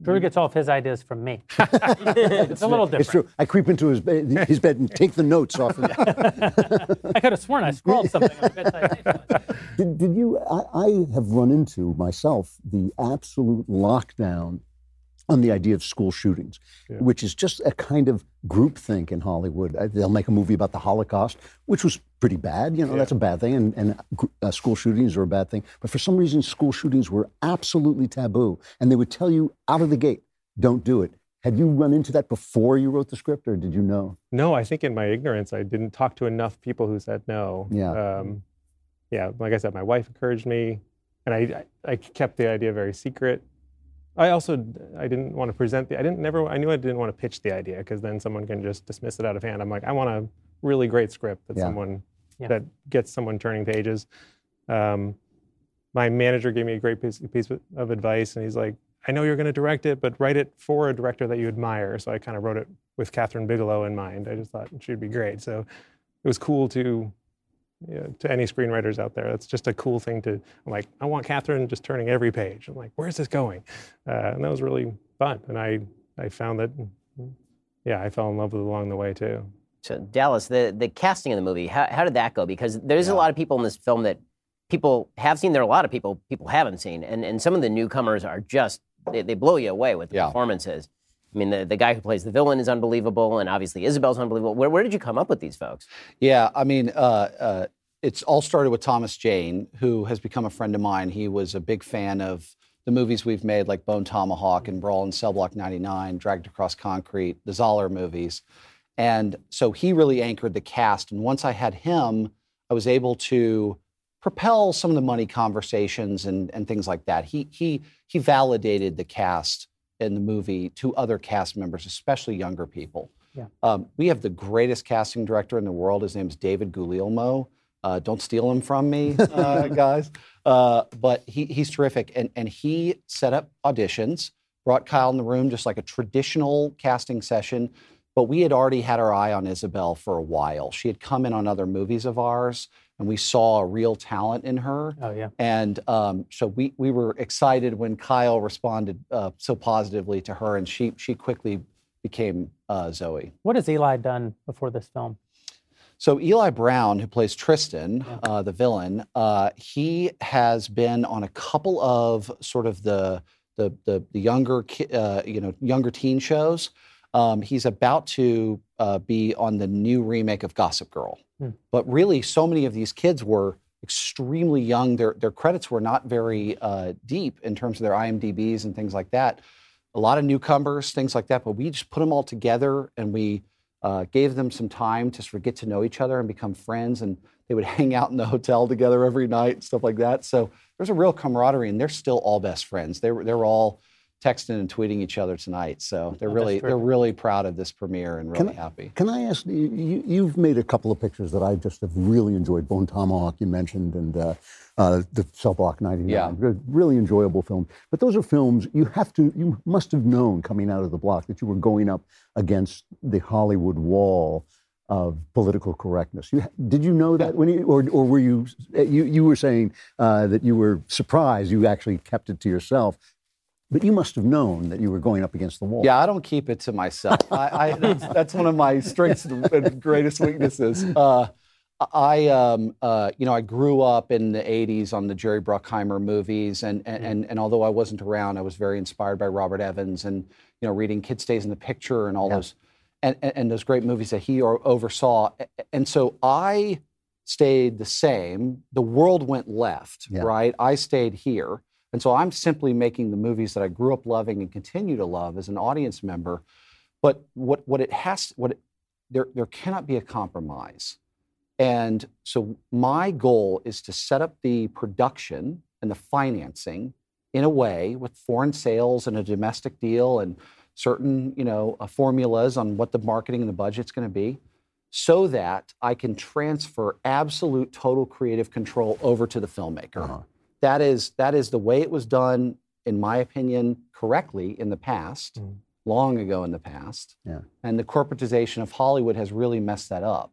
O: Drew gets all of his ideas from me. [laughs] it's a little different.
Q: It's true. I creep into his bed, his bed and take the notes off. Of [laughs]
O: I could have sworn I scrawled something on the bedside [laughs]
Q: Did, did you? I, I have run into myself the absolute lockdown on the idea of school shootings, yeah. which is just a kind of groupthink in Hollywood. Uh, they'll make a movie about the Holocaust, which was pretty bad. You know, yeah. that's a bad thing, and, and uh, school shootings are a bad thing. But for some reason, school shootings were absolutely taboo, and they would tell you out of the gate, "Don't do it." Had you run into that before you wrote the script, or did you know?
X: No, I think in my ignorance, I didn't talk to enough people who said no.
Q: Yeah.
X: Um, yeah, like I said, my wife encouraged me, and I, I, I kept the idea very secret. I also I didn't want to present the I didn't never I knew I didn't want to pitch the idea because then someone can just dismiss it out of hand. I'm like I want a really great script that
Q: yeah.
X: someone
O: yeah.
X: that gets someone turning pages. Um, my manager gave me a great piece, piece of advice, and he's like, I know you're going to direct it, but write it for a director that you admire. So I kind of wrote it with Kathryn Bigelow in mind. I just thought she'd be great. So it was cool to you know, to any screenwriters out there. That's just a cool thing to. I'm like, I want Kathryn just turning every page. I'm like, where's this going? Uh, and that was really fun. And I I found that, yeah, I fell in love with it along the way too.
R: So Dallas, the the casting of the movie, how how did that go? Because there's yeah. a lot of people in this film that people have seen. There are a lot of people people haven't seen, and and some of the newcomers are just they, they blow you away with the
W: yeah.
R: performances. I mean, the, the guy who plays the villain is unbelievable, and obviously Isabel's unbelievable. Where, where did you come up with these folks?
W: Yeah, I mean, uh, uh, it's all started with Thomas Jane, who has become a friend of mine. He was a big fan of the movies we've made, like Bone Tomahawk and Brawl in Cell Block 99, Dragged Across Concrete, the Zahler movies. And so he really anchored the cast. And once I had him, I was able to propel some of the money conversations and, and things like that. He, he, he validated the cast in the movie to other cast members, especially younger people.
O: Yeah.
W: Um, we have the greatest casting director in the world. His name is David Guglielmo. Uh, don't steal him from me, [laughs] uh, guys. Uh, but he, he's terrific. And, and he set up auditions, brought Kyle in the room, just like a traditional casting session. But we had already had our eye on Isabel for a while. She had come in on other movies of ours. And we saw a real talent in her.
O: Oh yeah.
W: And um, so we, we were excited when Kyle responded uh, so positively to her, and she she quickly became uh, Zoe.
O: What has Eli done before this film?
W: So Eli Brown, who plays Tristan, uh, the villain, uh, he has been on a couple of sort of the the the, the younger ki- uh, you know younger teen shows. Um, he's about to uh, be on the new remake of Gossip Girl.
O: Hmm.
W: But really, so many of these kids were extremely young. Their their credits were not very uh, deep in terms of their IMDb's and things like that. A lot of newcomers, things like that. But we just put them all together and we uh, gave them some time to sort of get to know each other and become friends. And they would [laughs] hang out in the hotel together every night and stuff like that. So there's a real camaraderie, and they're still all best friends. They were they're all texting and tweeting each other tonight. So they're
Q: Oh,
W: really they're really proud of this premiere and really
Q: Can I-
W: happy.
Q: Can I ask you, you? You've made a couple of pictures that I just have really enjoyed. Bone Tomahawk, you mentioned, and uh, uh, the Cell Block 99.
W: Yeah.
Q: Really enjoyable film. But those are films you have to, you must have known coming out of the block that you were going up against the Hollywood wall of political correctness. You, did you know that when you, or, or were you, you, you were saying uh, that you were surprised, you actually kept it to yourself. But you must have known that you were going up against the wall.
W: Yeah, I don't keep it to myself. I, I, that's, that's one of my strengths and greatest weaknesses. Uh, I, um, uh, you know, I grew up in the '80s on the Jerry Bruckheimer movies, and and, and and although I wasn't around, I was very inspired by Robert Evans, and you know, reading Kid Stays in the Picture and all those, and, and those great movies that he oversaw. And so I stayed the same. The world went left, right? I stayed here. And so I'm simply making the movies that I grew up loving and continue to love as an audience member. But what, what it has, what it, there, there cannot be a compromise. And so my goal is to set up the production and the financing in a way with foreign sales and a domestic deal and certain, you know, uh, formulas on what the marketing and the budget's going to be so that I can transfer absolute total creative control over to the filmmaker. That is that is the way it was done, in my opinion, correctly in the past, long ago in the past.
Q: Yeah.
W: And the corporatization of Hollywood has really messed that up.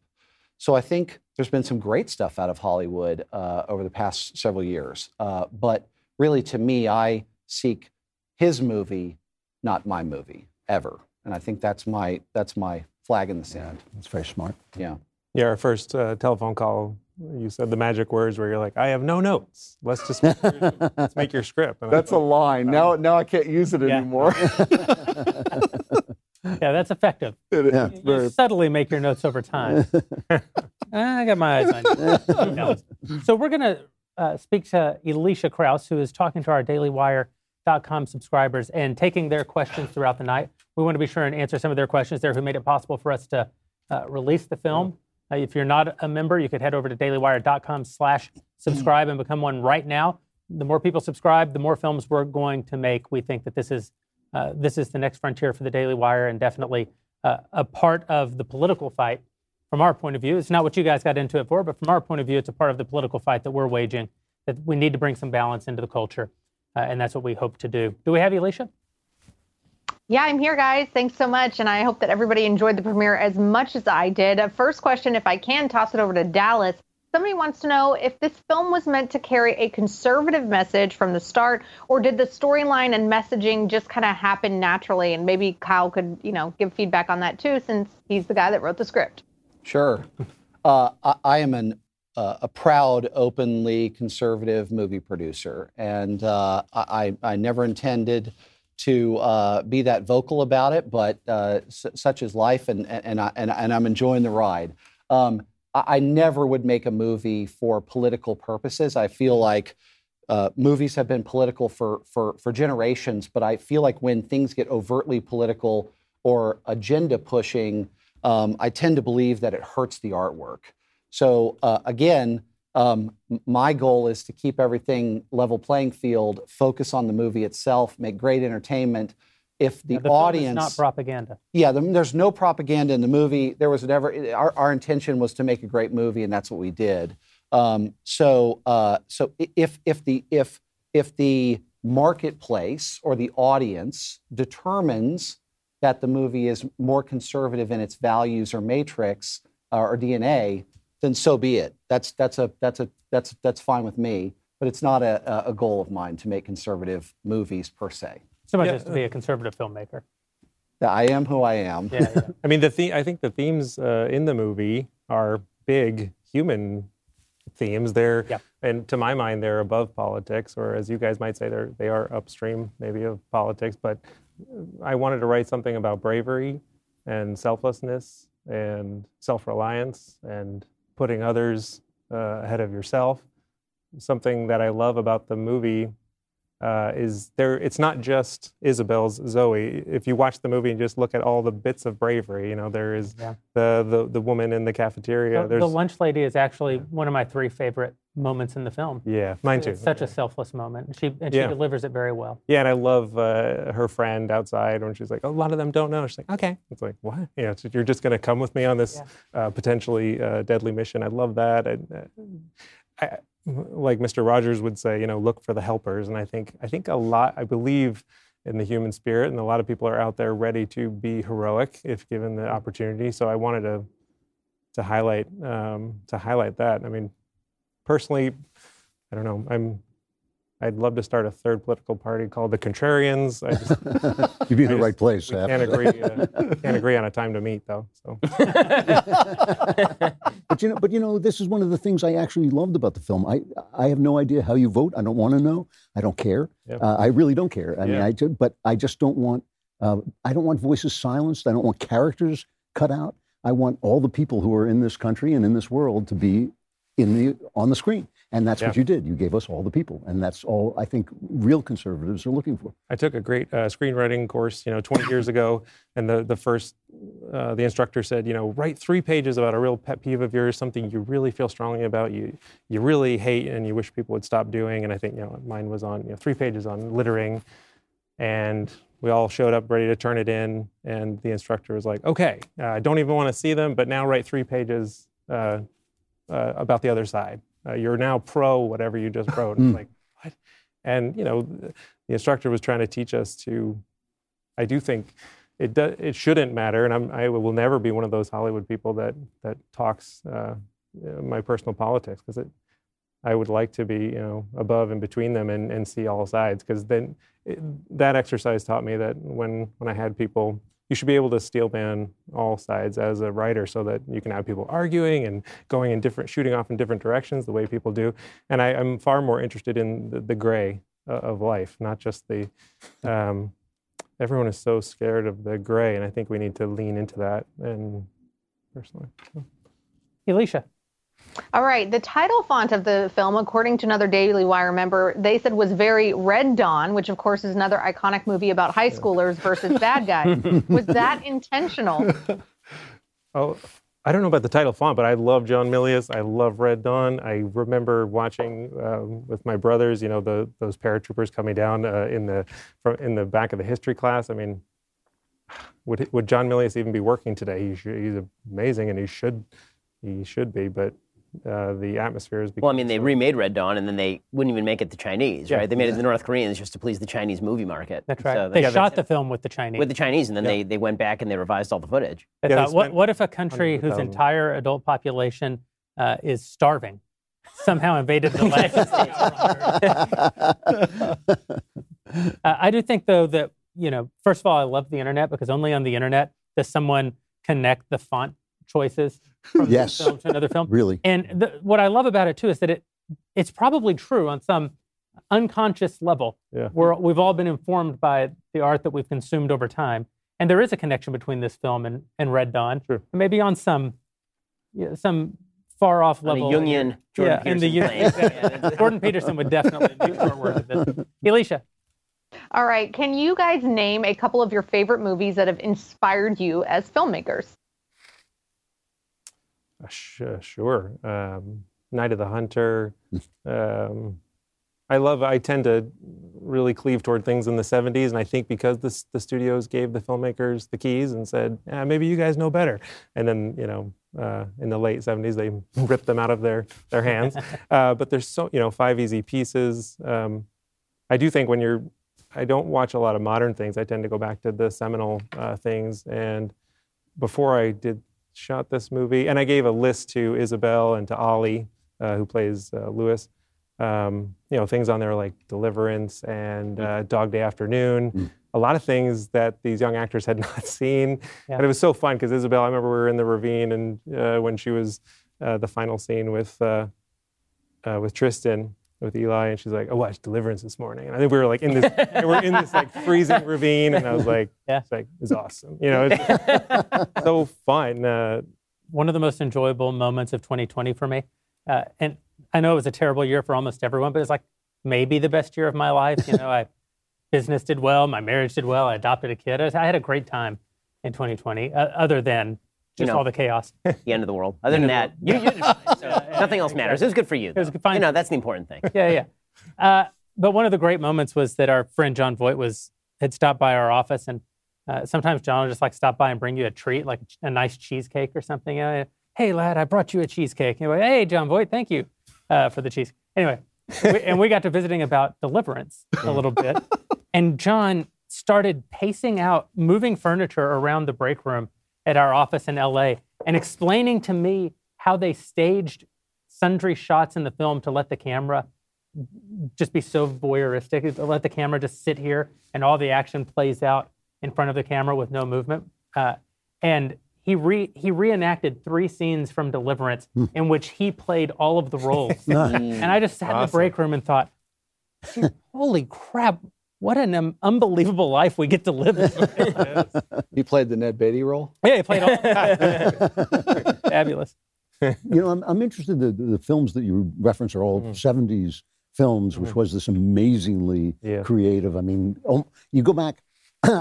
W: So I think there's been some great stuff out of Hollywood uh, over the past several years. Uh, but really, to me, I seek his movie, not my movie, ever. And I think that's my that's my flag in the sand.
Q: That's very smart.
W: Yeah.
X: Yeah, our first uh, telephone call, you said the magic words where you're like, "I have no notes. Let's just make your, let's make your script." And I
W: That's a
X: thought,
W: line. Now, now I can't use it anymore. [laughs]
O: Yeah, that's effective.
W: It is.
O: You-
W: It's
O: you subtly make your notes over time. [laughs] I got my eyes on you. so we're going to uh, speak to Elisha Krauss, who is talking to our DailyWire.com subscribers and taking their questions throughout the night. We want to be sure and answer some of their questions there who made it possible for us to uh, release the film. Uh, if you're not a member, you could head over to dailywire.com slash subscribe and become one right now. The more people subscribe, the more films we're going to make. We think that this is uh, this is the next frontier for the Daily Wire and definitely uh, a part of the political fight from our point of view. It's not what you guys got into it for, but from our point of view, it's a part of the political fight that we're waging, that we need to bring some balance into the culture. Uh, and that's what we hope to do. Do we have Alicia?
P: Yeah, I'm here, guys. Thanks so much. And I hope that everybody enjoyed the premiere as much as I did. Uh, First question, if I can toss it over to Dallas. Somebody wants to know if this film was meant to carry a conservative message from the start, or did the storyline and messaging just kind of happen naturally? And maybe Kyle could, you know, give feedback on that too, since he's the guy that wrote the script.
W: Sure. Uh, I, I am an, uh, a proud, openly conservative movie producer, and uh, I, I never intended to uh, be that vocal about it, but uh, s- such is life, and, and, I, and, and I'm enjoying the ride. Um, I, I never would make a movie for political purposes. I feel like uh, movies have been political for, for, for generations, but I feel like when things get overtly political or agenda pushing, um, I tend to believe that it hurts the artwork. So uh, again, um, my goal is to keep everything level playing field, focus on the movie itself, make great entertainment. If the,
O: the
W: audience
O: not propaganda.
W: yeah, the, there's no propaganda in the movie. There was never our, our intention was to make a great movie, and that's what we did. Um, so, uh, so if if the if if the marketplace or the audience determines that the movie is more conservative in its values or matrix uh, or DNA, then so be it. That's that's a that's a that's that's fine with me. But it's not a, a a goal of mine to make conservative movies per se.
O: So much
X: Yeah,
O: as to be a conservative filmmaker.
W: I am who I am. [laughs]
X: I mean, the the- I think the themes uh, in the movie are big human themes. They're and to my mind, they're above politics, or as you guys might say, they're they are upstream maybe of politics. But I wanted to write something about bravery and selflessness and self-reliance and putting others uh, ahead of yourself. Something that I love about the movie uh, is there. It's not just Isabel's Zoe. If you watch the movie and just look at all the bits of bravery, you know there is
O: Yeah.
X: the, the the woman in the cafeteria.
O: The, the lunch lady is actually one of my three favorite moments in the film.
X: Yeah, mine too.
O: It's such a selfless moment. and She and
X: Yeah.
O: she delivers it very well.
X: Yeah, and I love uh, her friend outside when she's like, "A lot of them don't know." She's like, "Okay." It's like, "What?" You know, so you're just going to come with me on this uh, potentially uh, deadly mission. I love that. And, uh, I, like Mr. Rogers would say, you know, look for the helpers. And I think I think a lot. I believe in the human spirit, and a lot of people are out there ready to be heroic if given the opportunity. So I wanted to to highlight um, to highlight that. I mean, personally, I don't know. I'm I'd love to start a third political party called the Contrarians. I just, [laughs]
Q: You'd be in
X: I
Q: the right place,
X: We can't agree. Uh, [laughs] can't agree on a time to meet, though. So [laughs]
Q: but you know, but you know, this is one of the things I actually loved about the film. I I have no idea how you vote. I don't want to know. I don't care.
X: Yeah.
Q: Uh, I really don't care. I mean, I ju- but I just don't want. Uh, I don't want voices silenced. I don't want characters cut out. I want all the people who are in this country and in this world to be in the on the screen. And that's what you did. You gave us all the people, and that's all I think real conservatives are looking for.
X: I took a great uh, screenwriting course, you know, 20 years ago, and the the first uh, the instructor said, you know, write three pages about a real pet peeve of yours, something you really feel strongly about, you you really hate, and you wish people would stop doing. And I think you know mine was on you know three pages on littering, and we all showed up ready to turn it in, and the instructor was like, okay, uh, I don't even want to see them, but now write three pages uh, uh, about the other side. Uh, you're now pro whatever you just wrote. And
Q: Mm.
X: like, what? And you know, the instructor was trying to teach us to. I do think it do, it shouldn't matter, and I'm, I will never be one of those Hollywood people that that talks uh, uh, my personal politics because it. I would like to be, you know, above and between them and, and see all sides because then it, that exercise taught me that when when I had people, you should be able to steel man all sides as a writer so that you can have people arguing and going in different, shooting off in different directions the way people do. And I, I'm far more interested in the, the gray uh, of life, not just the. [laughs] Um, everyone is so scared of the gray, and I think we need to lean into that. And personally, so.
O: Alicia.
P: All right. The title font of the film, according to another Daily Wire member, they said was very Red Dawn, which of course is another iconic movie about high schoolers versus bad guys. [laughs] was that intentional? [laughs]
X: Oh, I don't know about the title font, but I love John Milius. I love Red Dawn. I remember watching um, with my brothers, you know, the those paratroopers coming down uh, in the from, in the back of the history class. I mean, would would John Milius even be working today? He should, he's amazing, and he should he should be. But uh, the atmosphere is.
R: Well, I mean, they remade Red Dawn, and then they wouldn't even make it to Chinese,
X: Yeah.
R: right? They made it to the North Koreans just to please the Chinese movie market.
O: That's right.
R: So
O: they
R: that's-
O: shot the film with the Chinese.
R: with the Chinese, and then they, they went back and they revised all the footage.
O: They thought, what, what if a country whose entire adult population uh, is starving somehow invaded the land? [laughs] uh, I do think, though, that, you know, first of all, I love the internet because only on the internet does someone connect the font choices from
Q: Yes.
O: film to another film.
Q: Really.
O: And the, what I love about it, too, is that it it's probably true on some unconscious level.
X: Yeah.
O: We're, we've all been informed by the art that we've consumed over time. And there is a connection between this film and, and Red Dawn.
X: Sure.
O: Maybe on some yeah, some far off
R: On a
O: level.
R: Jungian Jordan
O: yeah, in the
R: Peterson
O: Jung- [laughs] Jordan Peterson would definitely use short words of this. Alicia.
P: All right. Can you guys name a couple of your favorite movies that have inspired you as filmmakers?
X: Uh, sh- uh, sure. Um, Night of the Hunter. [laughs] um, I love. I tend to really cleave toward things in the '70s, and I think because the the studios gave the filmmakers the keys and said, "Yeah, maybe you guys know better," and then you know, uh, in the late '70s, they [laughs] ripped them out of their their hands. [laughs] uh, but there's so you know, five easy pieces. Um, I do think when you're, I don't watch a lot of modern things. I tend to go back to the seminal uh, things. And before I did shot this movie, and I gave a list to Isabel and to Ollie, uh, who plays uh, Lewis. Um, you know, things on there like Deliverance and uh, Dog Day Afternoon. A lot of things that these young actors had [laughs] not seen,
O: Yeah.
X: and it was so fun because Isabel. I remember we were in the ravine, and uh, when she was uh, the final scene with uh, uh, with Tristan with Eli, and she's like, "I watched Deliverance this morning," and I think we were like in this, we're in this like [laughs] freezing ravine, and I was like,
O: Yeah.
X: it's like it's awesome, you know, it's [laughs] so fun. Uh,
O: One of the most enjoyable moments of 2020 for me, uh, and I know it was a terrible year for almost everyone, but it's like maybe the best year of my life. You know, I business did well, my marriage did well, I adopted a kid. I, was- I had a great time in 2020, uh, other than
R: You
O: just
R: know.
O: all the chaos.
R: the end of the world. Other than that, you, you did fine. So [laughs] nothing else matters. It was good for you.
O: It was fine.
R: You know, that's the important thing.
O: yeah, yeah. Uh, but one of the great moments was that our friend Jon Voight was had stopped by our office, and uh, sometimes John will just like stop by and bring you a treat, like a nice cheesecake or something. Uh, hey, lad, I brought you a cheesecake. And like, hey, Jon Voight, thank you uh, for the cheese. Anyway, we, and we got to visiting about deliverance a little bit, [laughs] and John started pacing out, moving furniture around the break room at our office in LA, and explaining to me how they staged sundry shots in the film to let the camera just be so voyeuristic, to let the camera just sit here and all the action plays out in front of the camera with no movement. Uh, and he re- he reenacted three scenes from Deliverance in which he played all of the roles. [laughs]
Q: Nice.
O: and I just sat in the break room and thought, holy crap, what an um, unbelievable life we get to live. in." [laughs]
W: You played the Ned Beatty role.
O: yeah, he played all. Of [laughs] the fabulous.
Q: You know, I'm, I'm interested. The, the films that you reference are all
X: Mm-hmm.
Q: 70s films, which was this amazingly
X: Yeah.
Q: creative. I mean, um, you go back. [clears throat]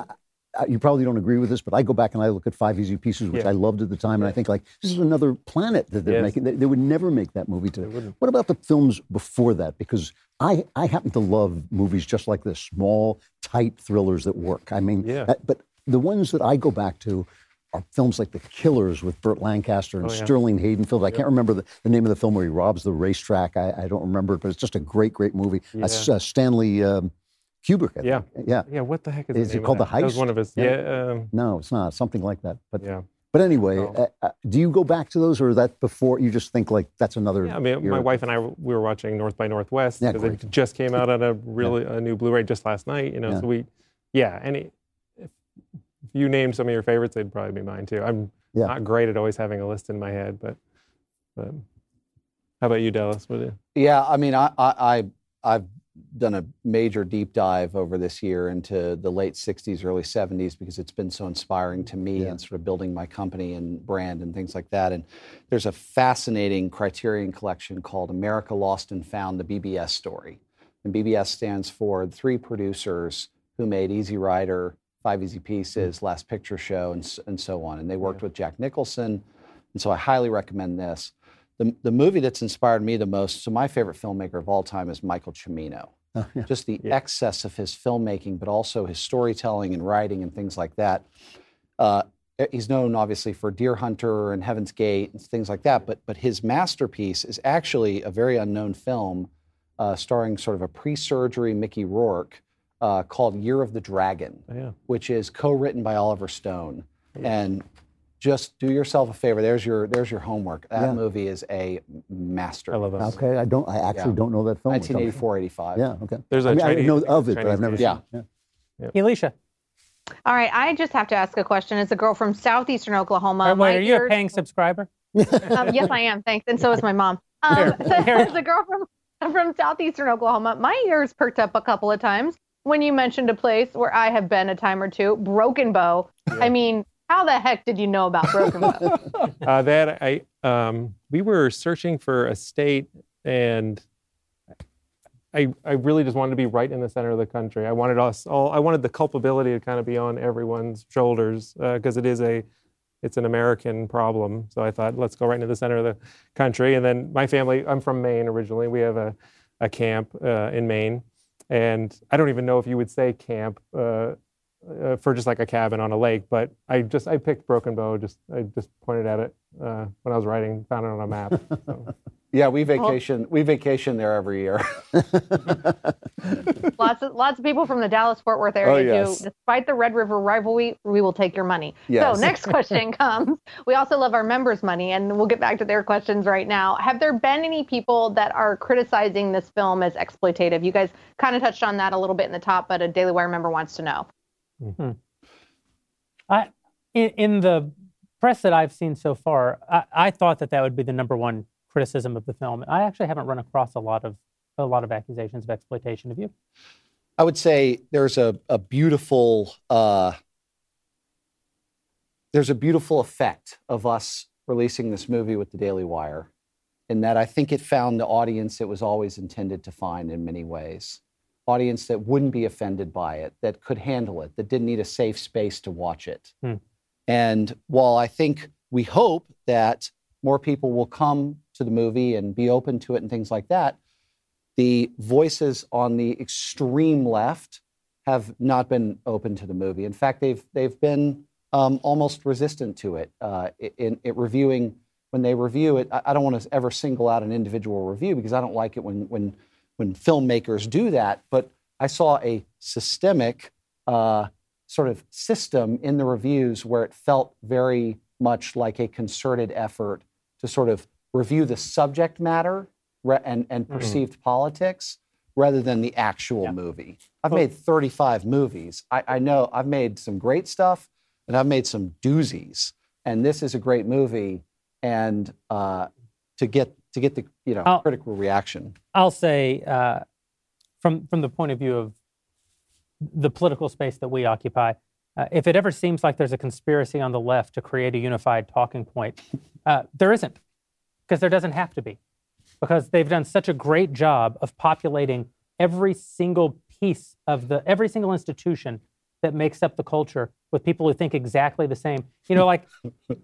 Q: You probably don't agree with this, but I go back and I look at Five Easy Pieces, which
X: Yeah.
Q: I loved at the time, and I think like this is another planet that they're
X: Yes.
Q: making. They, they would never make that movie today. What about the films before that? Because I I happen to love movies just like this, small, tight thrillers that work. I mean,
X: Yeah.
Q: uh, but the ones that I go back to are films like The Killers with Burt Lancaster and
X: Oh, yeah.
Q: Sterling Haydenfield. I can't remember the, the name of the film where he robs the racetrack. I, I don't remember it, but it's just a great, great movie.
X: Yeah.
Q: uh, Stanley um, Kubrick. I
X: Yeah.
Q: think. yeah.
X: Yeah, what the heck is,
Q: Is
X: the
Q: it called The
X: that? That was
Q: Heist?
X: one of his.
Q: Yeah.
X: Yeah. um,
Q: No, it's not. Something like that. But
X: Yeah.
Q: but anyway, uh, uh, do you go back to those, or that before you just think like that's another?
X: Yeah, I mean, my wife and I we were watching North by Northwest
Q: Yeah,
X: because it just came out on a [laughs] really a new Blu-ray just last night. You know,
Q: Yeah.
X: so we, yeah, and it, you named some of your favorites, they'd probably be mine too. I'm
Q: Yeah.
X: not great at always having a list in my head, but, but how about you, Dallas? What do you?
W: Yeah, I mean, I, I, I I've done a major deep dive over this year into the late '60s, early '70s because it's been so inspiring to me and sort of building my company and brand and things like that. And there's a fascinating Criterion collection called America Lost and Found: The BBS Story. And BBS stands for the three producers who made Easy Rider, Five Easy Pieces, Last Picture Show, and, and so on. And they worked with Jack Nicholson. And so I highly recommend this. The, the movie that's inspired me the most, so my favorite filmmaker of all time is Michael Cimino. [laughs] Just the excess of his filmmaking, but also his storytelling and writing and things like that. Uh, he's known obviously for Deer Hunter and Heaven's Gate and things like that, but but his masterpiece is actually a very unknown film uh, starring sort of a pre-surgery Mickey Rourke uh, called Year of the Dragon,
X: Yeah.
W: which is co-written by Oliver Stone. And just do yourself a favor. There's your there's your homework. That
Q: Yeah.
W: movie is a master. I love it.
Q: Okay, I don't. I actually
W: Yeah.
Q: don't know that film.
W: 1984, 85.
Q: Yeah. Okay.
X: There's a
Q: I mean, I know of it, but I've never
X: game.
Q: seen.
W: Yeah.
Q: it.
O: Alicia,
P: All right, I just have to ask a question. As a girl from southeastern Oklahoma,
O: wait,
P: my
O: are you a paying subscriber? [laughs]
P: um, yes, I am. Thanks, and so is my mom. Um, [laughs] so, as a girl from [laughs] from southeastern Oklahoma, my ears perked up a couple of times when you mentioned a place where I have been a time or two, Broken Bow. I mean, how the heck did you know about Broken Bow? [laughs]
X: uh, that I um, we were searching for a state, and I I really just wanted to be right in the center of the country. I wanted us all. I wanted the culpability to kind of be on everyone's shoulders because it is a it's an American problem. So I thought let's go right into the center of the country. And then my family. I'm from Maine originally. We have a a camp uh, in Maine, and I don't even know if you would say camp. Uh, uh, for just like a cabin on a lake, but I just I picked Broken Bow. Just I just pointed at it uh, when I was writing, found it on a map. So. [laughs]
W: Yeah, we vacation. we vacation there every year. [laughs]
P: lots of lots of people from the Dallas Fort Worth area
W: Oh, yes.
P: do. Despite the Red River rivalry, we will take your money.
W: Yes.
P: So next [laughs] question comes. We also love our members' money, and we'll get back to their questions right now. Have there been any people that are criticizing this film as exploitative? You guys kind of touched on that a little bit in the top, but a Daily Wire member wants to know.
O: Hmm. I, in, in the press that I've seen so far, I, I thought that that would be the number one criticism of the film. I actually haven't run across a lot of a lot of accusations of exploitation of you.
W: I would say there's a, a beautiful uh, there's a beautiful effect of us releasing this movie with the Daily Wire, in that I think it found the audience it was always intended to find in many ways. Audience that wouldn't be offended by it, that could handle it, that didn't need a safe space to watch it.
O: Hmm.
W: And while I think we hope that more people will come to the movie and be open to it and things like that, the voices on the extreme left have not been open to the movie. In fact, they've they've been um, almost resistant to it. Uh, in, in reviewing when they review it, I, I don't want to ever single out an individual review because I don't like it when when when filmmakers do that. But I saw a systemic uh, sort of system in the reviews where it felt very much like a concerted effort to sort of review the subject matter and, and
O: Mhm.
W: perceived politics rather than the actual movie. I've made 35 movies. I, I know I've made some great stuff and I've made some doozies. And this is a great movie. And uh, to get to get the you know
O: I'll-
W: critical reaction.
O: I'll say, uh, from from the point of view of the political space that we occupy, uh, if it ever seems like there's a conspiracy on the left to create a unified talking point, uh, there isn't, because there doesn't have to be, because they've done such a great job of populating every single piece of the every single institution that makes up the culture with people who think exactly the same. You know, like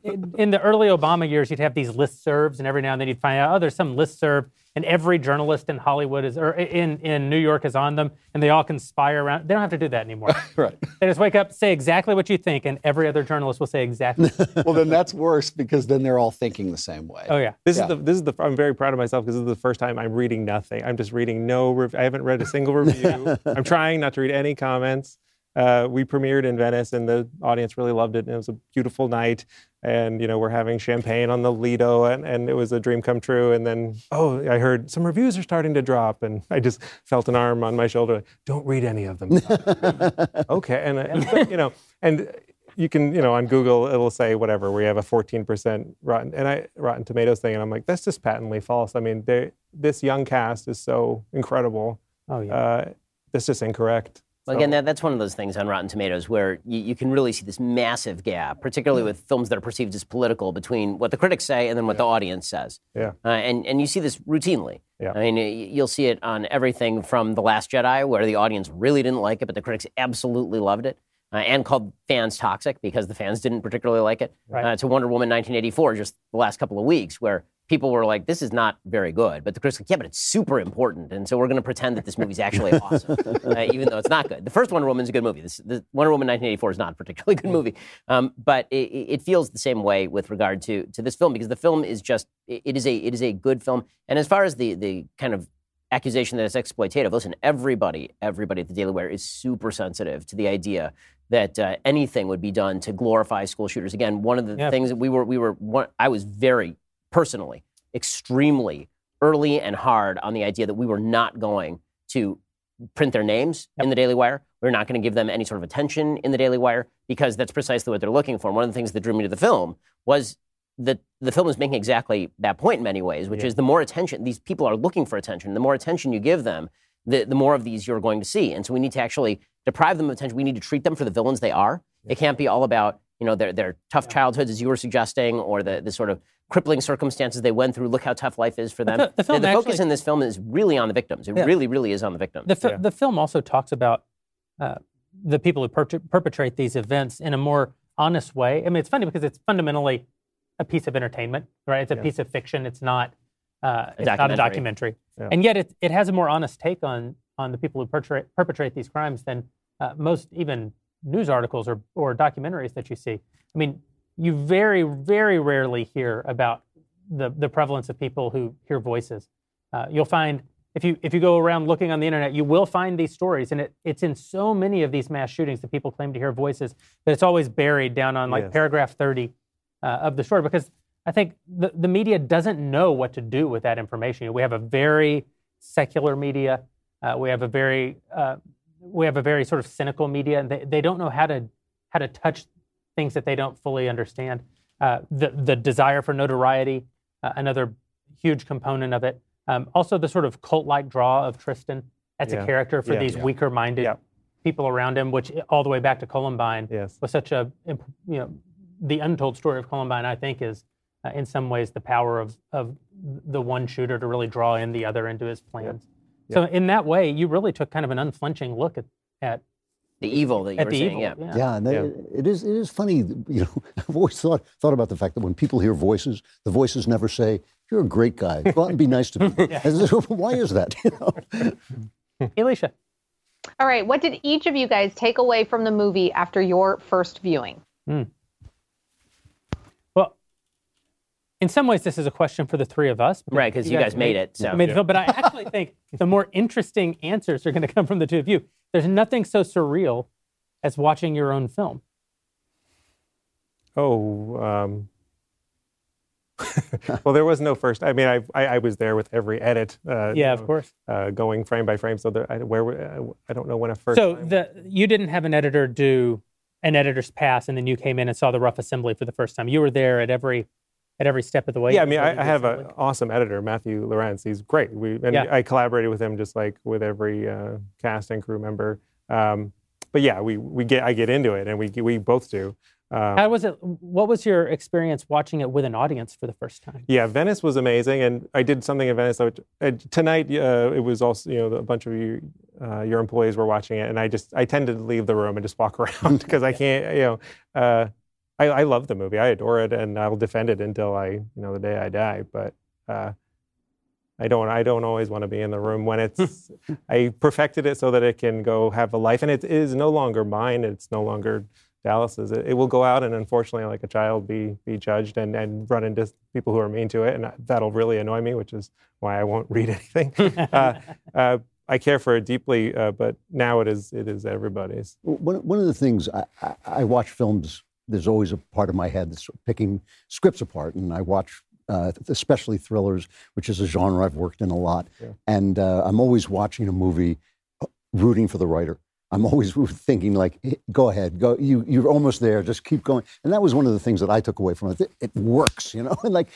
O: in, in the early Obama years, you'd have these listservs, and every now and then you'd find out, oh, there's some listserv, and every journalist in Hollywood is, or in, in New York is on them, and they all conspire around. They don't have to do that anymore. [laughs]
W: right.
O: They just wake up, say exactly what you think, and every other journalist will say exactly. [laughs]
W: well, then that's worse because then they're all thinking the same way.
O: Oh yeah.
X: This
W: Yeah.
X: is the this is the I'm very proud of myself because this is the first time I'm reading nothing. I'm just reading no. Rev- I haven't read a single review. [laughs] I'm trying not to read any comments. Uh, we premiered in Venice, and the audience really loved it. And it was a beautiful night. And you know, we're having champagne on the Lido, and, and it was a dream come true. And then, oh, I heard some reviews are starting to drop, and I just felt an arm on my shoulder. Don't read any of them. [laughs] okay, and, and you know, and you can, you know, on Google it'll say whatever. We have a 14% rotten and I Rotten Tomatoes thing, and I'm like, that's just patently false. I mean, this young cast is so incredible.
O: Oh yeah.
X: Uh, that's just incorrect.
R: Well, again, that, that's one of those things on Rotten Tomatoes where you, you can really see this massive gap, particularly with films that are perceived as political, between what the critics say and then what the audience says.
X: Yeah.
R: Uh, and, and you see this routinely.
X: Yeah.
R: I mean, you'll see it on everything from The Last Jedi, where the audience really didn't like it, but the critics absolutely loved it, uh, and called fans toxic because the fans didn't particularly like it,
O: Right.
R: uh, to Wonder Woman 1984, just the last couple of weeks, where people were like, this is not very good. But the critics like, yeah, but it's super important. And so we're going to pretend that this movie's actually [laughs] awesome, uh, even though it's not good. The first Wonder Woman is a good movie. This, the Wonder Woman 1984 is not a particularly good movie. Um, but it, it feels the same way with regard to, to this film because the film is just, it it is a, it is a good film. And as far as the, the kind of accusation that it's exploitative. Listen, everybody, everybody at the Daily Wire is super sensitive to the idea that uh, anything would be done to glorify school shooters. Again, one of the
O: Yeah.
R: things that we were, we were, one, I was very personally, extremely early and hard on the idea that we were not going to print their names in the Daily Wire. We're not going to give them any sort of attention in the Daily Wire because that's precisely what they're looking for. And one of the things that drew me to the film was that the film is making exactly that point in many ways, which
O: Yeah.
R: is the more attention these people are looking for attention, the more attention you give them, the, the more of these you're going to see. And so we need to actually deprive them of attention. We need to treat them for the villains they are. It can't be all about you know their their tough childhoods, as you were suggesting, or the the sort of crippling circumstances they went through. Look how tough life is for them.
O: the- the film
R: focus
O: actually-
R: in this film is really on the victims. It
O: Yeah.
R: really, really is on the victims.
O: The, fi- the film also talks about uh, the people who per- perpetrate these events in a more honest way. I mean, it's funny because it's fundamentally a piece of entertainment, right? It's a
X: Yeah.
O: piece of fiction. It's not. Uh, it's not a
R: documentary.
O: documentary,
X: Yeah.
O: and yet it, it has a more honest take on on the people who perpetrate perpetrate these crimes than uh, most even news articles or or documentaries that you see. I mean, you very very rarely hear about the the prevalence of people who hear voices. Uh, you'll find if you if you go around looking on the internet, you will find these stories, and it, it's in so many of these mass shootings that people claim to hear voices that it's always buried down on like
X: Yes.
O: paragraph 30 uh, of the story because I think the, the media doesn't know what to do with that information. We have a very secular media. Uh, we have a very uh, we have a very sort of cynical media, and they, they don't know how to how to touch things that they don't fully understand. Uh, the the desire for notoriety, uh, another huge component of it. Um, also, the sort of cult-like draw of Tristan as
X: Yeah.
O: a character for
X: Yeah.
O: these
X: Yeah.
O: weaker-minded people around him, which all the way back to Columbine
X: Yes.
O: was such a you know the untold story of Columbine. I think is uh, in some ways the power of of the one shooter to really draw in the other into his plans. So in that way, you really took kind of an unflinching look at at
R: the evil that you
O: at
R: were
O: the
R: saying,
O: evil.
R: yeah.
Q: Yeah, and they- it is. It is funny. You know, [laughs] I've always thought thought about the fact that when people hear voices, the voices never say, "You're a great guy. Go out and be nice to [laughs] me." [laughs] Why is that? You know?
O: Elisha.
P: All right, what did each of you guys take away from the movie after your first viewing? Hmm.
O: Well, in some ways, this is a question for the three of us.
R: Right, because you guys made it, so-
O: made the film, but I actually think the more interesting answers are going to come from the two of you. There's nothing so surreal as watching your own film.
X: Oh, um, [laughs] well, there was no first. I mean, I I, I was there with every edit. Uh,
O: Yeah, of
X: know,
O: course.
X: Uh, going frame by frame. So there, I, where I don't know when a first.
O: so the you didn't have an editor do an editor's pass, and then you came in and saw the rough assembly for the first time. You were there at every at every step of the way.
X: yeah, I mean, I, I have an awesome editor, Matthew Lorenz. He's great. We and
O: Yeah.
X: I collaborated with him just like with every uh, cast and crew member. Um, but yeah, we we get I get into it, and we we both do. Um,
O: How was it? What was your experience watching it with an audience for the first time?
X: Yeah, Venice was amazing, and I did something in Venice. Which, uh, tonight, uh, it was also you know a bunch of you, uh, your employees were watching it, and I just I tended to leave the room and just walk [laughs] around because I can't you know uh, I, I love the movie, I adore it, and I'll defend it until I you know the day I die. But uh, I don't I don't always want to be in the room when it's [laughs] I perfected it so that it can go have a life, and it is no longer mine. It's no longer Dallas's. It, it will go out and unfortunately, like a child, be be judged and, and run into people who are mean to it, and that'll really annoy me, which is why I won't [laughs] read anything. [laughs] uh, uh, I care for it deeply, uh, but now it is it is everybody's.
Q: One, one of the things I, I, I watch films, there's always a part of my head that's picking scripts apart, and I watch uh, especially thrillers, which is a genre I've worked in a lot.
X: Yeah.
Q: And uh, I'm always watching a movie, uh, rooting for the writer. I'm always [laughs] thinking like, "Eh, go ahead, go. You you're almost there. Just keep going. And that was one of the things that I took away from it. It, it works, you know. And [laughs] like,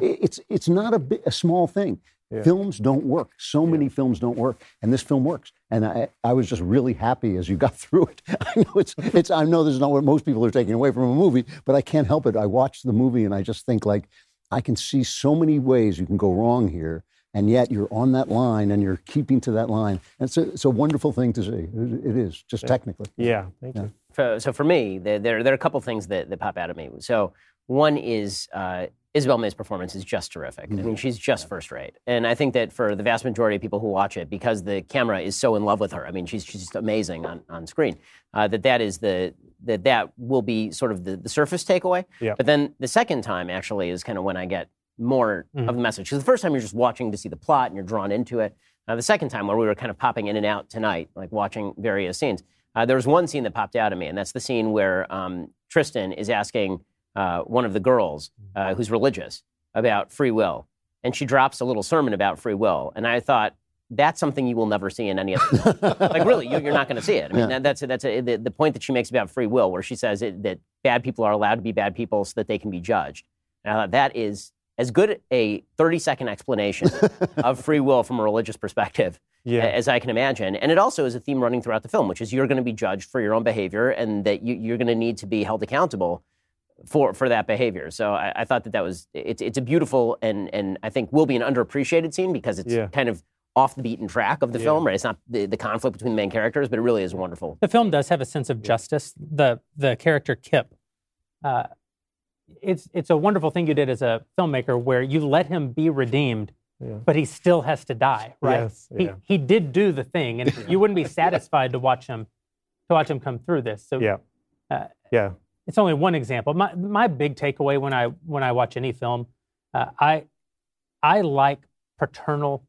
Q: it- it's it's not a, bi- a small thing.
X: Yeah.
Q: Films don't work. So many films don't work, and this film works. And I, I was just really happy as you got [laughs] through it. I know it's, it's I know this is not what most people are taking away from a movie, but I can't help it. I watched the movie and I just think like, I can see so many ways you can go wrong here, and yet you're on that line and you're keeping to that line. And it's a, it's a wonderful thing to see. It, it is just technically.
X: Yeah, thank you.
R: For, so for me, there, there, there are a couple things that, that pop out at me. So one is uh, Isabel May's performance is just terrific. I mean, she's just first rate. And I think that for the vast majority of people who watch it, because the camera is so in love with her, I mean, she's, she's just amazing on, on screen, uh, that that is the, that that will be sort of the, the surface takeaway.
X: Yeah.
R: But then the second time actually is kind of when I get more of the message. Because the first time you're just watching to see the plot and you're drawn into it. Uh, the second time, where we were kind of popping in and out tonight, like watching various scenes, uh, there was one scene that popped out at me, and that's the scene where um, Tristan is asking uh, one of the girls uh, who's religious about free will, and she drops a little sermon about free will, and I thought. That's something you will never see in any other. [laughs] like really, you, you're not going to see it. I mean,
Q: Yeah.
R: that, that's that's a, the, the point that she makes about free will, where she says it, that bad people are allowed to be bad people so that they can be judged. And I thought that is as good a 30 second explanation [laughs] of free will from a religious perspective
X: Yeah.
R: as I can imagine. And it also is a theme running throughout the film, which is you're going to be judged for your own behavior and that you, you're going to need to be held accountable for, for that behavior. So I, I thought that that was, it's, it's a beautiful and, and I think will be an underappreciated scene because it's
X: Yeah.
R: kind of off the beaten track of the
X: Yeah.
R: film, right? It's not the, the conflict between the main characters, but it really is wonderful.
O: The film does have a sense of justice. The the character Kip, uh, it's it's a wonderful thing you did as a filmmaker where you let him be redeemed,
X: Yeah.
O: but he still has to die, right?
X: Yes,
O: he
X: yeah.
O: he did do the thing, and [laughs] you wouldn't be satisfied to watch him to watch him come through this. So
X: Yeah.
O: uh,
X: Yeah.
O: it's only one example. My my big takeaway when I when I watch any film, Uh, I I like paternal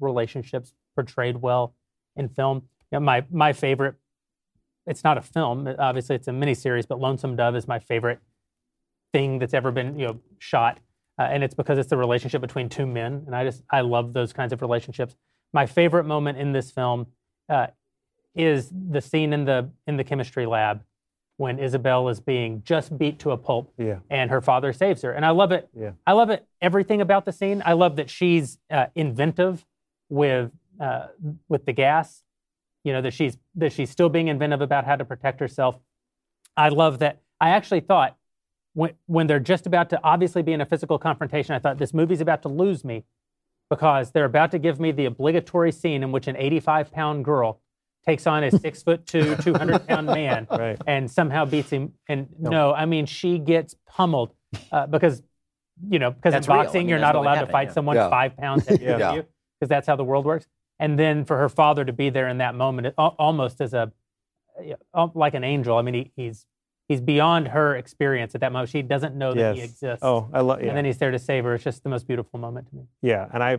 O: relationships portrayed well in film. You know, my my favorite. It's not a film, obviously it's a miniseries, but Lonesome Dove is my favorite thing that's ever been you know shot, uh, and it's because it's the relationship between two men, and I just I love those kinds of relationships. My favorite moment in this film uh, is the scene in the in the chemistry lab when Isabel is being just beat to a pulp,
X: Yeah.
O: and her father saves her, and I love it.
X: Yeah.
O: I love it. Everything about the scene. I love that she's uh, inventive with uh, with the gas. You know that she's that she's still being inventive about how to protect herself. I love that. I actually thought when when they're just about to obviously be in a physical confrontation, I thought this movie's about to lose me because they're about to give me the obligatory scene in which an 85 pound girl takes on a [laughs] six foot two, 200 pound man [laughs]
X: Right.
O: and somehow beats him. And
X: No.
O: no, I mean she gets pummeled uh, because you know because in
R: That's real. I
O: boxing
R: mean,
O: you're not
R: what
O: allowed to fight
R: yeah.
O: someone
R: Yeah.
O: five pounds heavier [laughs]
R: Yeah.
O: than you because that's how the world works. And then for her father to be there in that moment, it, almost as a like an angel. I mean, he, he's he's beyond her experience at that moment. She doesn't know that he exists.
X: Oh, I love- yeah.
O: And then he's there to save her. It's just the most beautiful moment to me.
X: Yeah, and I,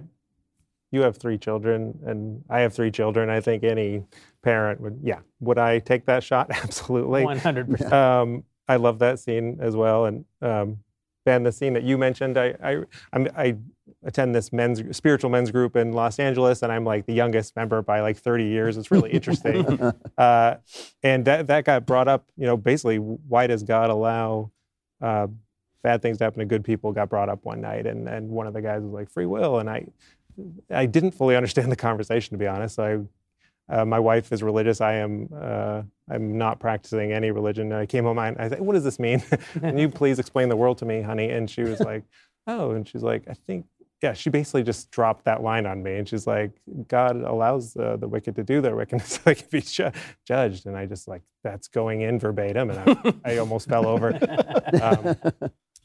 X: you have three children, and I have three children. I think any parent would, yeah, would I take that shot? [laughs] Absolutely,
O: 100%.
X: Um, I love that scene as well, and um, Ben, the scene that you mentioned, I, I, I'm, I attend this men's spiritual men's group in Los Angeles, and I'm like the youngest member by like 30 years. It's really interesting, [laughs] uh, and that that got brought up. You know, basically, why does God allow? Uh, bad things to happen to good people got brought up one night and, and one of the guys was like free will and i i didn't fully understand the conversation to be honest i uh, my wife is religious i am uh, i'm not practicing any religion and i came home and i said what does this mean [laughs] can you please explain the world to me honey and she was like oh and she's like i think yeah she basically just dropped that line on me and she's like god allows uh, the wicked to do their wickedness [laughs] can be ju- judged and i just like that's going in verbatim and i, I almost fell over um,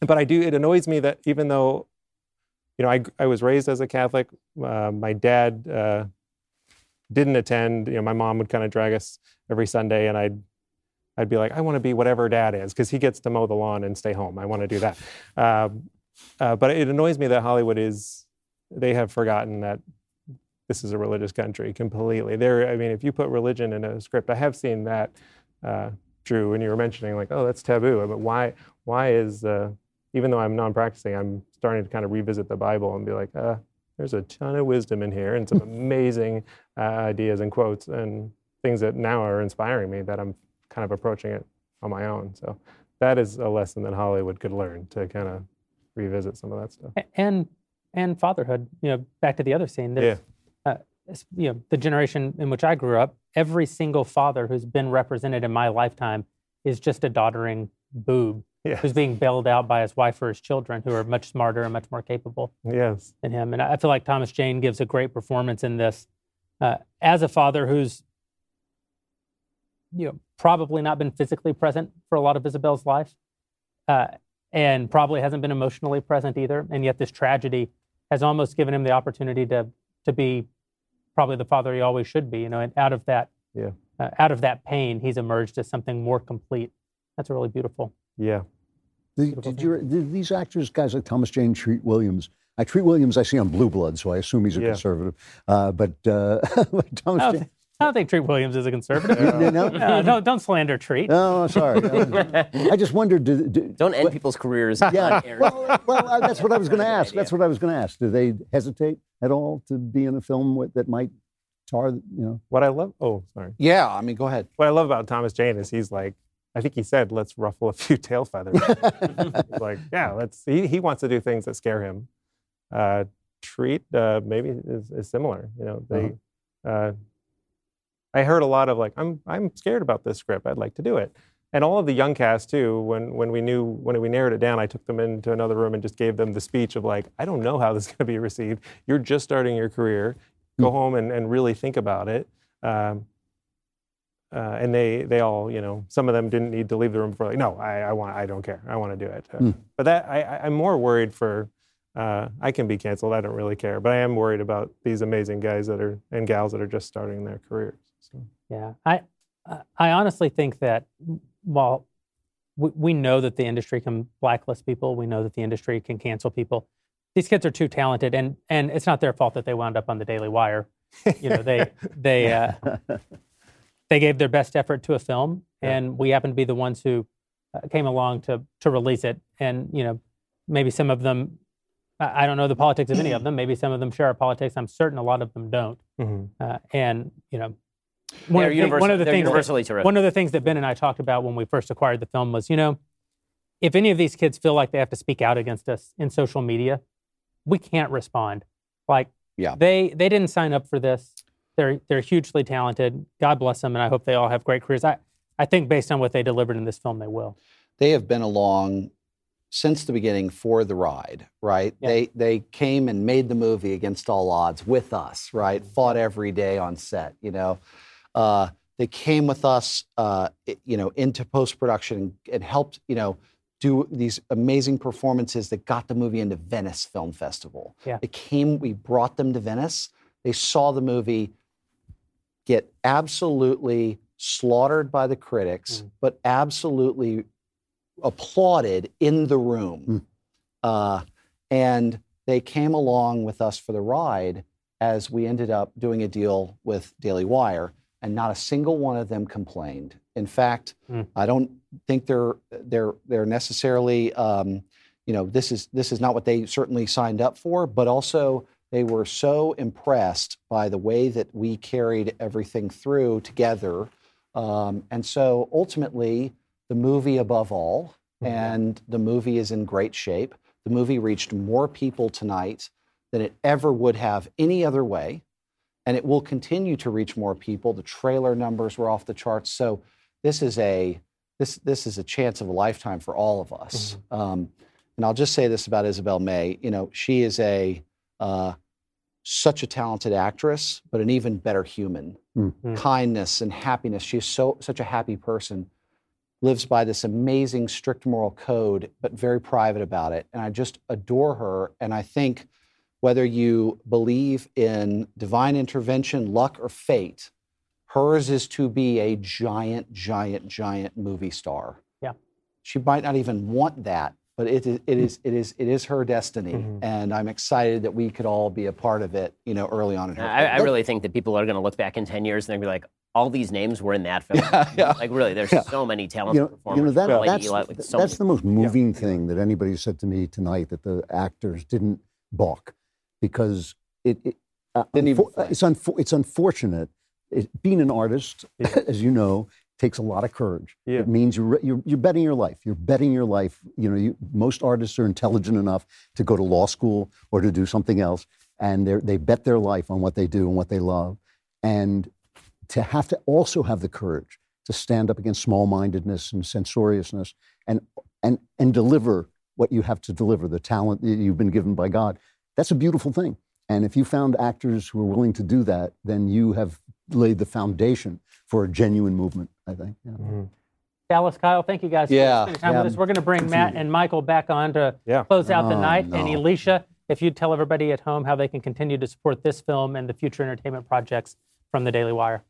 X: but I do. It annoys me that even though, you know, I I was raised as a Catholic. Uh, my dad uh, didn't attend. You know, my mom would kind of drag us every Sunday, and I'd I'd be like, I want to be whatever dad is because he gets to mow the lawn and stay home. I want to do that. Um, uh, but it annoys me that Hollywood is. They have forgotten that this is a religious country completely. There, I mean, if you put religion in a script, I have seen that. Uh, Drew, when you were mentioning like, oh, that's taboo. But why? Why is uh, even though I'm non-practicing, I'm starting to kind of revisit the Bible and be like, uh, there's a ton of wisdom in here and some [laughs] amazing uh, ideas and quotes and things that now are inspiring me that I'm kind of approaching it on my own. So that is a lesson that Hollywood could learn to kind of revisit some of that stuff.
O: And and fatherhood. You know, back to the other scene. there's, Uh, you know, the generation in which I grew up, every single father who's been represented in my lifetime is just a doddering boob who's being bailed out by his wife or his children, who are much smarter and much more capable
X: Yes.
O: than him. And I feel like Thomas Jane gives a great performance in this uh, as a father who's you know probably not been physically present for a lot of Isabel's life, uh, and probably hasn't been emotionally present either. And yet this tragedy has almost given him the opportunity to to be probably the father he always should be. You know, and out of that
X: Yeah.
O: uh, out of that pain, he's emerged as something more complete. That's really beautiful.
X: Yeah.
Q: Did, did, you, did these actors, guys like Thomas Jane, Treat Williams? I Treat Williams, I see on Blue Blood, so I assume he's a
O: Yeah.
Q: conservative. Uh, but, uh, [laughs] Thomas
O: I don't,
Q: Jane.
O: Thi- I don't think Treat Williams is a conservative. [laughs]
Q: You know?
O: No, don't, don't slander Treat.
Q: Oh, sorry. [laughs] I just wondered. Do, do,
R: Don't end people's careers. [laughs]
Q: Yeah.
R: on
Q: well, well uh, that's what I was going to ask. That's what I was going to ask. Do they hesitate at all to be in a film with, that might tar, you know?
X: What I love. Oh, sorry.
W: Yeah, I mean, go ahead.
X: What I love about Thomas Jane is he's like, I think he said, let's ruffle a few tail feathers. Like, yeah, let's. He, he wants to do things that scare him. Uh, treat uh, maybe is, is similar. You know, they. Uh, I heard a lot of like, I'm I'm scared about this script. I'd like to do it. And all of the young cast too. When when we knew when we narrowed it down, I took them into another room and just gave them the speech of like, I don't know how this is going to be received. You're just starting your career. Go home and, and really think about it. Um, uh, and they they all you know some of them didn't need to leave the room for like no I, I want I don't care I want to do it Uh,
Q: Hmm.
X: but that I, I- I'm more worried for uh, I can be canceled I don't really care but I am worried about these amazing guys that are and gals that are just starting their careers so.
O: Yeah, I I- honestly think that while we, we know that the industry can blacklist people, we know that the industry can cancel people. these kids are too talented, and and it's not their fault that they wound up on the Daily Wire. You know, they [laughs] they uh, they gave their best effort to a film, and we happen to be the ones who uh, came along to to release it. And you know, maybe some of them, I don't know the politics of any of them. Maybe some of them share our politics. I'm certain a lot of them don't.
X: Mhm.
O: Uh, and you know, one of, the,
R: universal-
O: one of the things
R: universally
O: that, one of the things that Ben and I talked about when we first acquired the film was, you know, if any of these kids feel like they have to speak out against us in social media, we can't respond. Like,
W: Yeah.
O: they they didn't sign up for this. They're they're hugely talented. God bless them, and I hope they all have great careers. I I think based on what they delivered in this film, they will.
W: they have been along since the beginning for the ride, right? They they came and made the movie against all odds with us, right? Fought every day on set, you know. Uh, they came with us, uh, you know, into post production and helped, you know, do these amazing performances that got the movie into Venice Film Festival.
O: Yeah.
W: They came, we brought them to Venice. They saw the movie get absolutely slaughtered by the critics, but absolutely applauded in the room. Uh, and they came along with us for the ride as we ended up doing a deal with Daily Wire, and not a single one of them complained. In fact,
O: Hmm.
W: I don't think they're they're they're necessarily um, you know this is this is not what they certainly signed up for, but also they were so impressed by the way that we carried everything through together, um, and so ultimately the movie above all, and the movie is in great shape. The movie reached more people tonight than it ever would have any other way and it will continue to reach more people. The trailer numbers were off the charts, so this is a this this is a chance of a lifetime for all of us. Um, and I'll just say this about Isabel May. You know, she is a uh, such a talented actress, but an even better human. Kindness and happiness. She is so such a happy person. Lives by this amazing strict moral code, but very private about it. And I just adore her. And I think whether you believe in divine intervention, luck, or fate, hers is to be a giant, giant, giant movie star.
O: Yeah.
W: She might not even want that, but it is, it is, it is, it is her destiny,
R: Mm-hmm.
W: and I'm excited that we could all be a part of it. You know, early on in her.
R: I, I really think that people are going to look back in 10 years and they're going to be like, all these names were in that [laughs] film. Like, really, there's
Q: Yeah.
R: so many
Q: you
R: talented
Q: know,
R: performers.
Q: you know that,
R: Like
Q: that's,
R: Eli, like, so
Q: that's
R: many.
Q: the most moving thing that anybody said to me tonight that the actors didn't balk because it, it uh, unfo- it's, unfo- it's unfortunate. It, being an artist, [laughs] as you know, takes a lot of courage. It means you're, you're you're betting your life. You're betting your life. You know, you, most artists are intelligent enough to go to law school or to do something else, and they they bet their life on what they do and what they love, and to have to also have the courage to stand up against small-mindedness and censoriousness and and and deliver what you have to deliver the talent that you've been given by god that's a beautiful thing and if you found actors who are willing to do that then you have laid the foundation for a genuine movement i think yeah.
O: Dallas, Kyle, thank you guys
Q: Yeah,
O: for spending time
Q: yeah.
O: with us. We're going to bring
Q: Good
O: Matt and Michael back on to close out the
Q: Oh,
O: night. And. Elisha, if you'd tell everybody at home how they can continue to support this film and the future entertainment projects from the Daily Wire.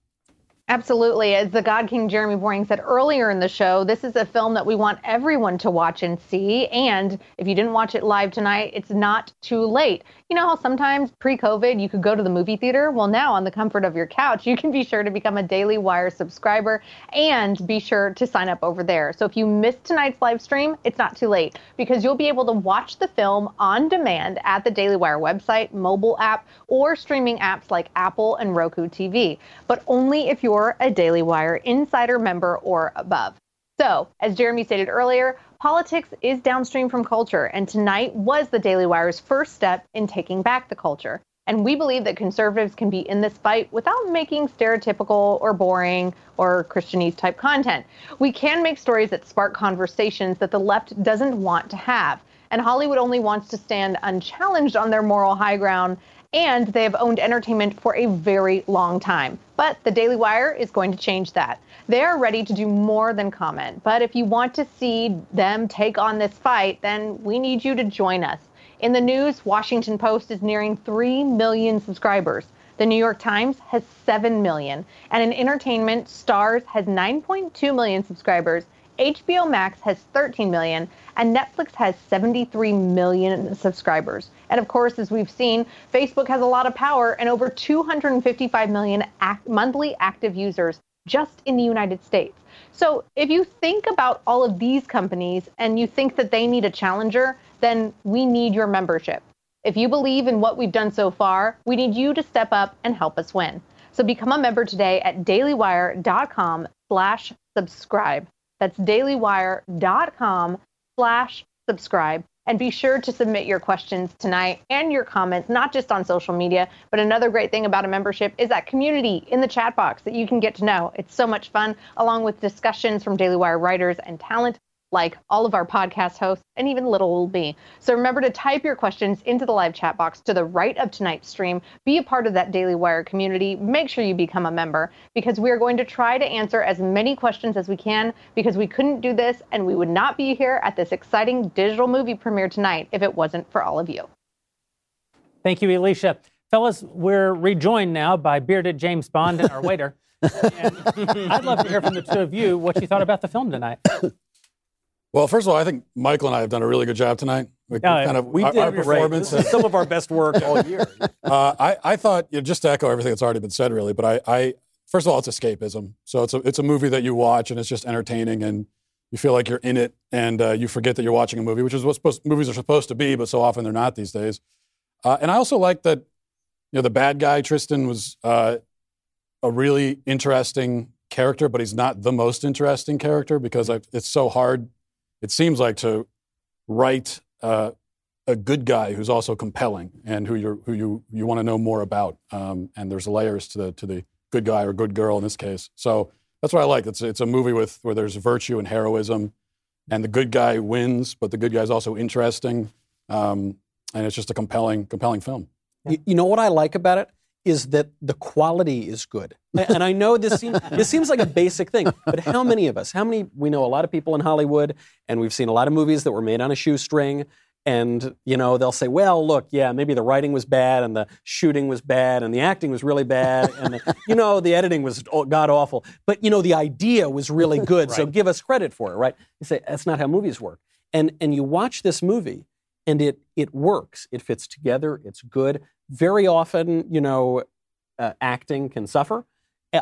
P: Absolutely. As the God King Jeremy Boreing said earlier in the show, this is a film that we want everyone to watch and see. And if you didn't watch it live tonight, it's not too late. You know how sometimes pre COVID you could go to the movie theater? Well, now on the comfort of your couch, you can be sure to become a Daily Wire subscriber and be sure to sign up over there. So if you missed tonight's live stream, it's not too late because you'll be able to watch the film on demand at the Daily Wire website, mobile app, or streaming apps like Apple and Roku TV, but only if you're a Daily Wire insider member or above. So, as Jeremy stated earlier, politics is downstream from culture, and tonight was the Daily Wire's first step in taking back the culture. And we believe that conservatives can be in this fight without making stereotypical or boring or Christianese type content. We can make stories that spark conversations that the left doesn't want to have. And Hollywood only wants to stand unchallenged on their moral high ground, and they have owned entertainment for a very long time. But the Daily Wire is going to change that. They are ready to do more than comment. But if you want to see them take on this fight, then we need you to join us. In the news, Washington Post is nearing 3 million subscribers. The New York Times has 7 million. And in entertainment, Starz has 9.2 million subscribers. HBO Max has 13 million, and Netflix has 73 million subscribers. And of course, as we've seen, Facebook has a lot of power and over 255 million act- monthly active users just in the United States. So if you think about all of these companies and you think that they need a challenger, then we need your membership. If you believe in what we've done so far, we need you to step up and help us win. So become a member today at dailywire.com slash subscribe. That's dailywire.com slash subscribe. And be sure to submit your questions tonight and your comments, not just on social media, but another great thing about a membership is that community in the chat box that you can get to know. It's so much fun, along with discussions from Daily Wire writers and talent like all of our podcast hosts and even little old me. So remember to type your questions into the live chat box to the right of tonight's stream. Be a part of that Daily Wire community. Make sure you become a member because we are going to try to answer as many questions as we can because we couldn't do this and we would not be here at this exciting digital movie premiere tonight if it wasn't for all of you.
O: Thank you, Elisha. Fellas, we're rejoined now by bearded James Bond and our waiter. [laughs] And I'd love to hear from the two of you what you thought about the film tonight. [coughs]
B: Well, first of all, I think Michael and I have done a really good job tonight. We
S: Yeah,
B: kind of
S: we
B: our,
S: did
B: our performance.
S: Is [laughs] some of our best work all [laughs] year.
B: uh, I, I thought you know, just to echo everything that's already been said, really. But I, I, first of all, it's escapism. So it's a it's a movie that you watch and it's just entertaining and you feel like you're in it and uh, you forget that you're watching a movie, which is what supposed, movies are supposed to be, but so often they're not these days. Uh, and I also like that you know the bad guy Tristan was uh, a really interesting character, but he's not the most interesting character because I, it's so hard. It seems like to write uh, a good guy who's also compelling and who you who you you want to know more about. Um, and there's layers to the to the good guy or good girl in this case. So that's what I like. It's it's a movie with where there's virtue and heroism, and the good guy wins, but the good guy's also interesting, um, and it's just a compelling compelling film.
S: You, you know what I like about it is that the quality is good. And I know this seems this seems like a basic thing, but how many of us, how many we know a lot of people in Hollywood and we've seen a lot of movies that were made on a shoestring and you know they'll say, "Well, look, yeah, maybe the writing was bad and the shooting was bad and the acting was really bad and the, you know the editing was god awful, but you know the idea was really good, so give us credit for it, right?" You say that's not how movies work. And and you watch this movie and it it works. It fits together. It's good. Very often, you know, uh, acting can suffer.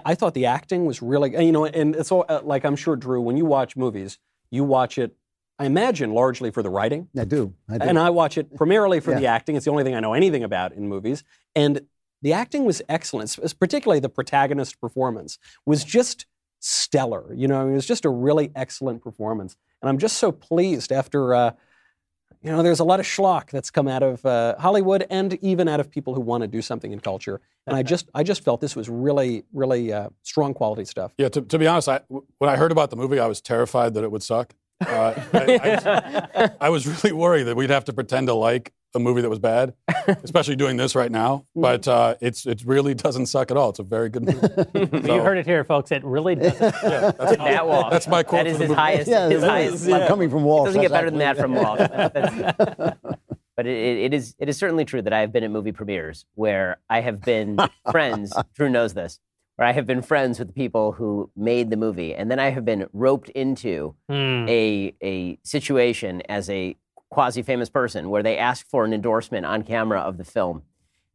S: I- thought the acting was really, you know, and it's all, uh, like I'm sure Drew, when you watch movies, you watch it. I imagine largely for the writing.
Q: I do. I do.
S: And I watch it primarily for the acting. It's the only thing I know anything about in movies. And the acting was excellent, particularly the protagonist performance was just stellar. You know, it was just a really excellent performance. And I'm just so pleased after, uh, you know, there's a lot of schlock that's come out of uh, Hollywood and even out of people who want to do something in culture. And I just, I just felt this was really, really uh, strong quality stuff.
B: Yeah, to, to be honest, I, when I heard about the movie, I was terrified that it would suck. Uh, I, I- [laughs] I was really worried that we'd have to pretend to like a movie that was bad, [laughs] especially doing this right now. But uh, it's it really doesn't suck at all. It's a very good movie. [laughs]
O: You heard it here, folks. It really doesn't. [laughs]
B: that's,
R: That Walt.
B: that's my quote
R: That is his
B: movie.
R: highest.
Q: Yeah,
R: his highest
Q: is-
R: level.
Q: coming from Walsh,
R: It doesn't get
Q: that's
R: better than that from Walt.
Q: actually-
R: That's- but it, it, it is it is certainly true that I have been at movie premieres where I have been friends. Drew knows this. Where I have been friends with the people who made the movie, and then I have been roped into
O: Hmm.
R: a a situation as a quasi famous person where they ask for an endorsement on camera of the film,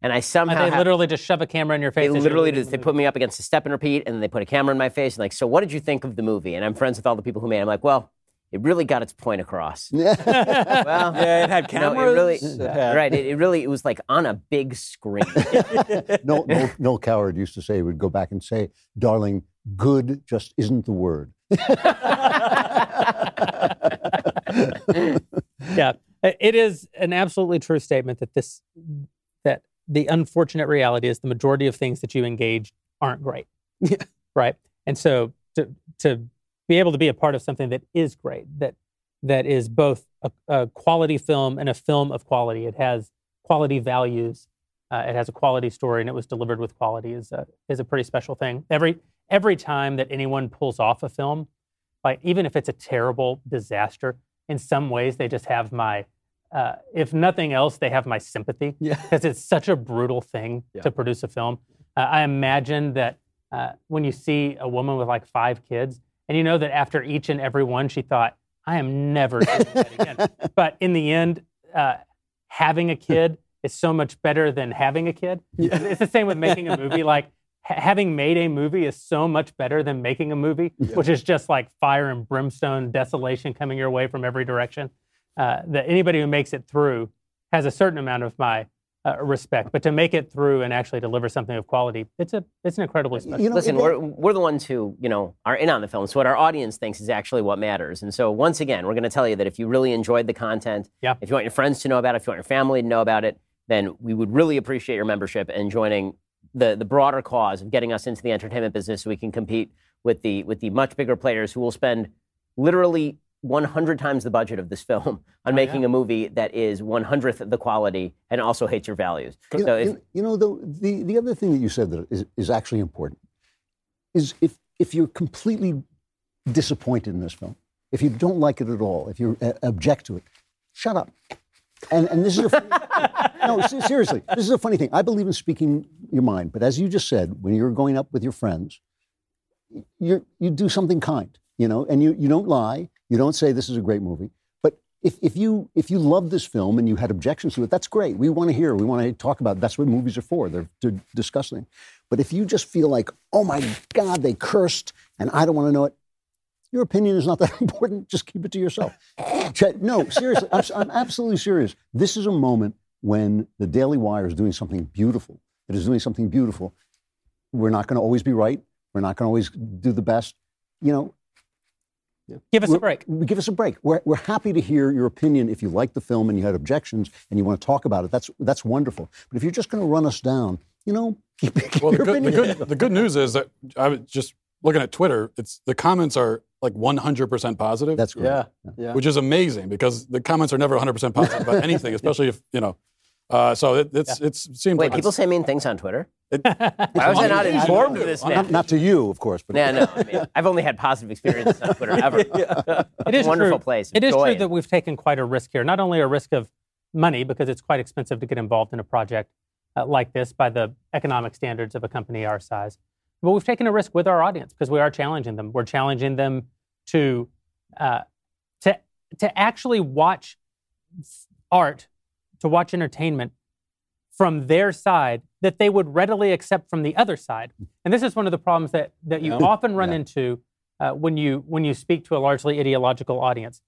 R: and I somehow
O: they
R: have-
O: literally just shove a camera in your face.
R: they literally just they put me up against a step and repeat, and then they put a camera in my face and like, so what did you think of the movie? And I'm friends with all the people who made. it. I'm like, well, it really got its point across. well, [laughs]
S: Yeah, it had
R: you know,
S: cameras.
R: it really,
S: It had- [laughs]
R: right? It, it really, it was like on a big screen. [laughs]
Q: no, no, Noel Coward used to say, he would go back and say, darling, good just isn't the word.
O: Yeah, it is an absolutely true statement that this that the unfortunate reality is the majority of things that you engage aren't great. Right. And so to to be able to be a part of something that is great, that that is both a, a quality film and a film of quality. It has quality values. Uh, it has a quality story, and it was delivered with quality. is a is a pretty special thing. Every every time that anyone pulls off a film, like even if it's a terrible disaster, in some ways they just have my, uh, if nothing else, they have my sympathy.
S: Yeah. [laughs]
O: Because it's such a brutal thing
S: Yeah.
O: to produce a film. Uh, I imagine that uh, when you see a woman with like five kids And you know that after each and every one, she thought, I am never doing that again. [laughs] but in the end, uh, having a kid is so much better than having a kid. It's the same with making a movie. [laughs] Like having made a movie is so much better than making a movie, which is just like fire and brimstone, desolation coming your way from every direction. Uh, that anybody who makes it through has a certain amount of my uh, respect. But to make it through and actually deliver something of quality, it's a it's an incredibly special.
R: Listen, we're, we're the ones who, you know, are in on the film. So what our audience thinks is actually what matters. And so once again, we're going to tell you that if you really enjoyed the content,
O: yeah.
R: if you want your friends to know about it, if you want your family to know about it, then we would really appreciate your membership and joining the, the broader cause of getting us into the entertainment business so we can compete with the with the much bigger players who will spend literally 100 times the budget of this film on making a movie that is 100th the quality and also hates your values.
Q: You,
R: So if,
Q: you- you know, the, the, the other thing that you said that is, is actually important is if, if you're completely disappointed in this film, if you don't like it at all, if you uh, object to it, shut up. And, and this is a funny, no, seriously, this is a funny thing. I believe in speaking your mind, but as you just said, when you're going up with your friends, you you do something kind, you know, and you, you don't lie. You don't say this is a great movie. But if, if you if you love this film and you had objections to it, that's great. We want to hear. We want to talk about. It. That's what movies are for. They're to discuss. But if you just feel like, oh my God, they cursed, and I don't want to know it, your opinion is not that [laughs] important. Just keep it to yourself. [laughs] No, seriously, I'm, I'm absolutely serious. This is a moment when the Daily Wire is doing something beautiful. It is doing something beautiful. We're not going to always be right. We're not going to always do the best. You know,
O: Give us
Q: a
O: break.
Q: Give us a break. We're, we're happy to hear your opinion if you like the film and you had objections and you want to talk about it. That's that's wonderful. But if you're just going to run us down, you know, keep, keep
B: Well, the
Q: your
B: good, the, good, the good news is that I was just looking at Twitter. It's the comments are like 100% positive.
Q: That's
S: great. Yeah, yeah.
B: Which is amazing because the comments are never 100% positive about anything, [laughs] especially if you know. Uh, so it, it's it's it seems
R: wait,
B: like
R: people say mean things on Twitter.
B: It, [laughs]
R: Why was I not informed of this?
Q: not, not to you, of course, but
R: Yeah, no. I mean, I've only had positive experiences on Twitter ever. [laughs]
O: It is
R: a wonderful
O: true.
R: place.
O: It is true
R: it.
O: that we've taken quite a risk here. Not only a risk of money, because it's quite expensive to get involved in a project uh, like this by the economic standards of a company our size, but we've taken a risk with our audience because we are challenging them. We're challenging them to uh, to to actually watch art, to watch entertainment from their side that they would readily accept from the other side. And this is one of the problems that, that you
S: Yeah.
O: often run into uh, when you when you speak to a largely ideological audience.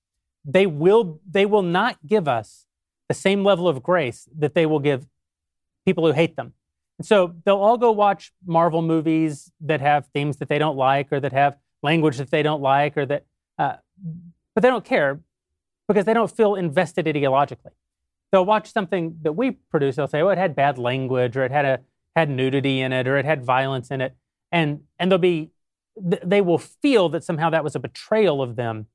O: They will they will not give us the same level of grace that they will give people who hate them. And so they'll all go watch Marvel movies that have themes that they don't like or that have language that they don't like or that uh, but they don't care because they don't feel invested ideologically they'll watch something that we produce. They'll say, "Oh, it had bad language, or it had a had nudity in it, or it had violence in it," and and they'll be they will feel that somehow that was a betrayal of them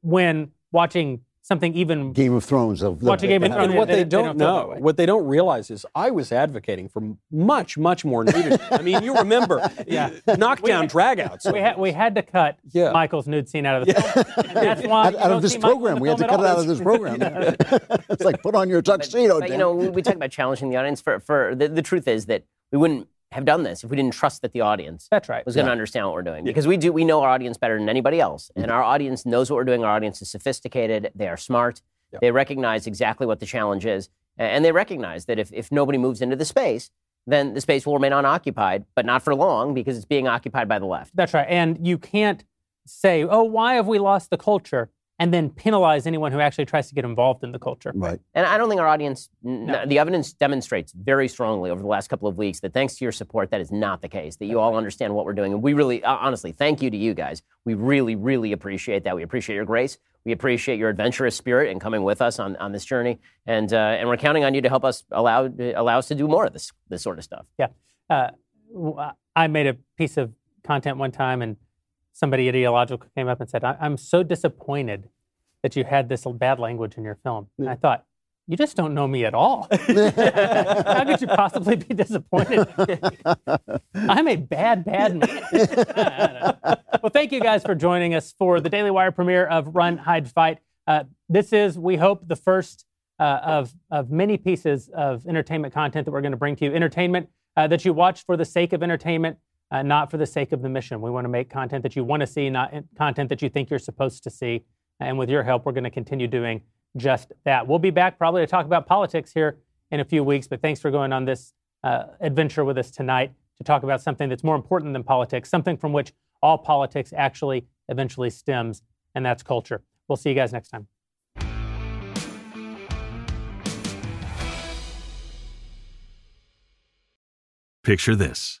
O: when watching something even
Q: Game of Thrones. Of
O: Watch a Game of
S: And,
O: Thrones.
S: and what
O: They-
S: they,
O: they
S: don't,
O: don't
S: know, what they don't realize is I was advocating for much, much more nudity. I mean, you remember, [laughs]
O: Yeah.
S: Eh, knockdown dragouts.
O: we had we had to cut
S: Yeah.
O: Michael's nude scene out of the film. And that's why
Q: out, out of this
O: see Michael in
Q: program. We had to cut
O: at
Q: it out of this program. [laughs] it's like put on your tuxedo.
R: But you know, we, we talk about challenging the audience. For for the, the truth is that we wouldn't have done this if we didn't trust that the audience
O: That's right.
R: was going to understand what we're doing because we do we know our audience better than anybody else, and mm-hmm. our audience knows what we're doing. Our audience is sophisticated. They are smart. They recognize exactly what the challenge is, and they recognize that if if nobody moves into the space, then the space will remain unoccupied, but not for long because it's being occupied by the left.
O: That's right. And you can't say, "Oh, why have we lost the culture?" And then penalize anyone who actually tries to get involved in the culture.
Q: Right.
R: And I don't think our audience, n- the evidence demonstrates very strongly over the last couple of weeks that thanks to your support, that is not the case, that you all understand what we're doing. And we really, uh, honestly, thank you to you guys. We really, really appreciate that. We appreciate your grace. We appreciate your adventurous spirit in coming with us on, on this journey. And, uh, and we're counting on you to help us allow, allow us to do more of this, this sort of stuff.
O: Yeah. Uh, w- I made a piece of content one time, and somebody ideological came up and said, I- I'm so disappointed that you had this bad language in your film. And I thought, you just don't know me at all. [laughs] How could you possibly be disappointed? [laughs] I'm a bad, bad man. [laughs] well, thank you guys for joining us for the Daily Wire premiere of Run, Hide, Fight. Uh, this is, we hope, the first uh, of, of many pieces of entertainment content that we're going to bring to you. Entertainment uh, that you watch for the sake of entertainment, uh, not for the sake of the mission. We want to make content that you want to see, not content that you think you're supposed to see. And with your help, we're going to continue doing just that. We'll be back probably to talk about politics here in a few weeks, but thanks for going on this uh, adventure with us tonight to talk about something that's more important than politics, something from which all politics actually eventually stems, and that's culture. We'll see you guys next time.
A: Picture this.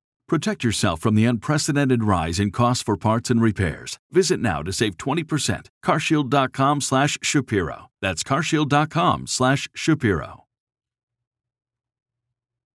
A: Protect yourself from the unprecedented rise in costs for parts and repairs. Visit now to save 20%. carshield.com slash Shapiro. That's carshield.com/shapiro.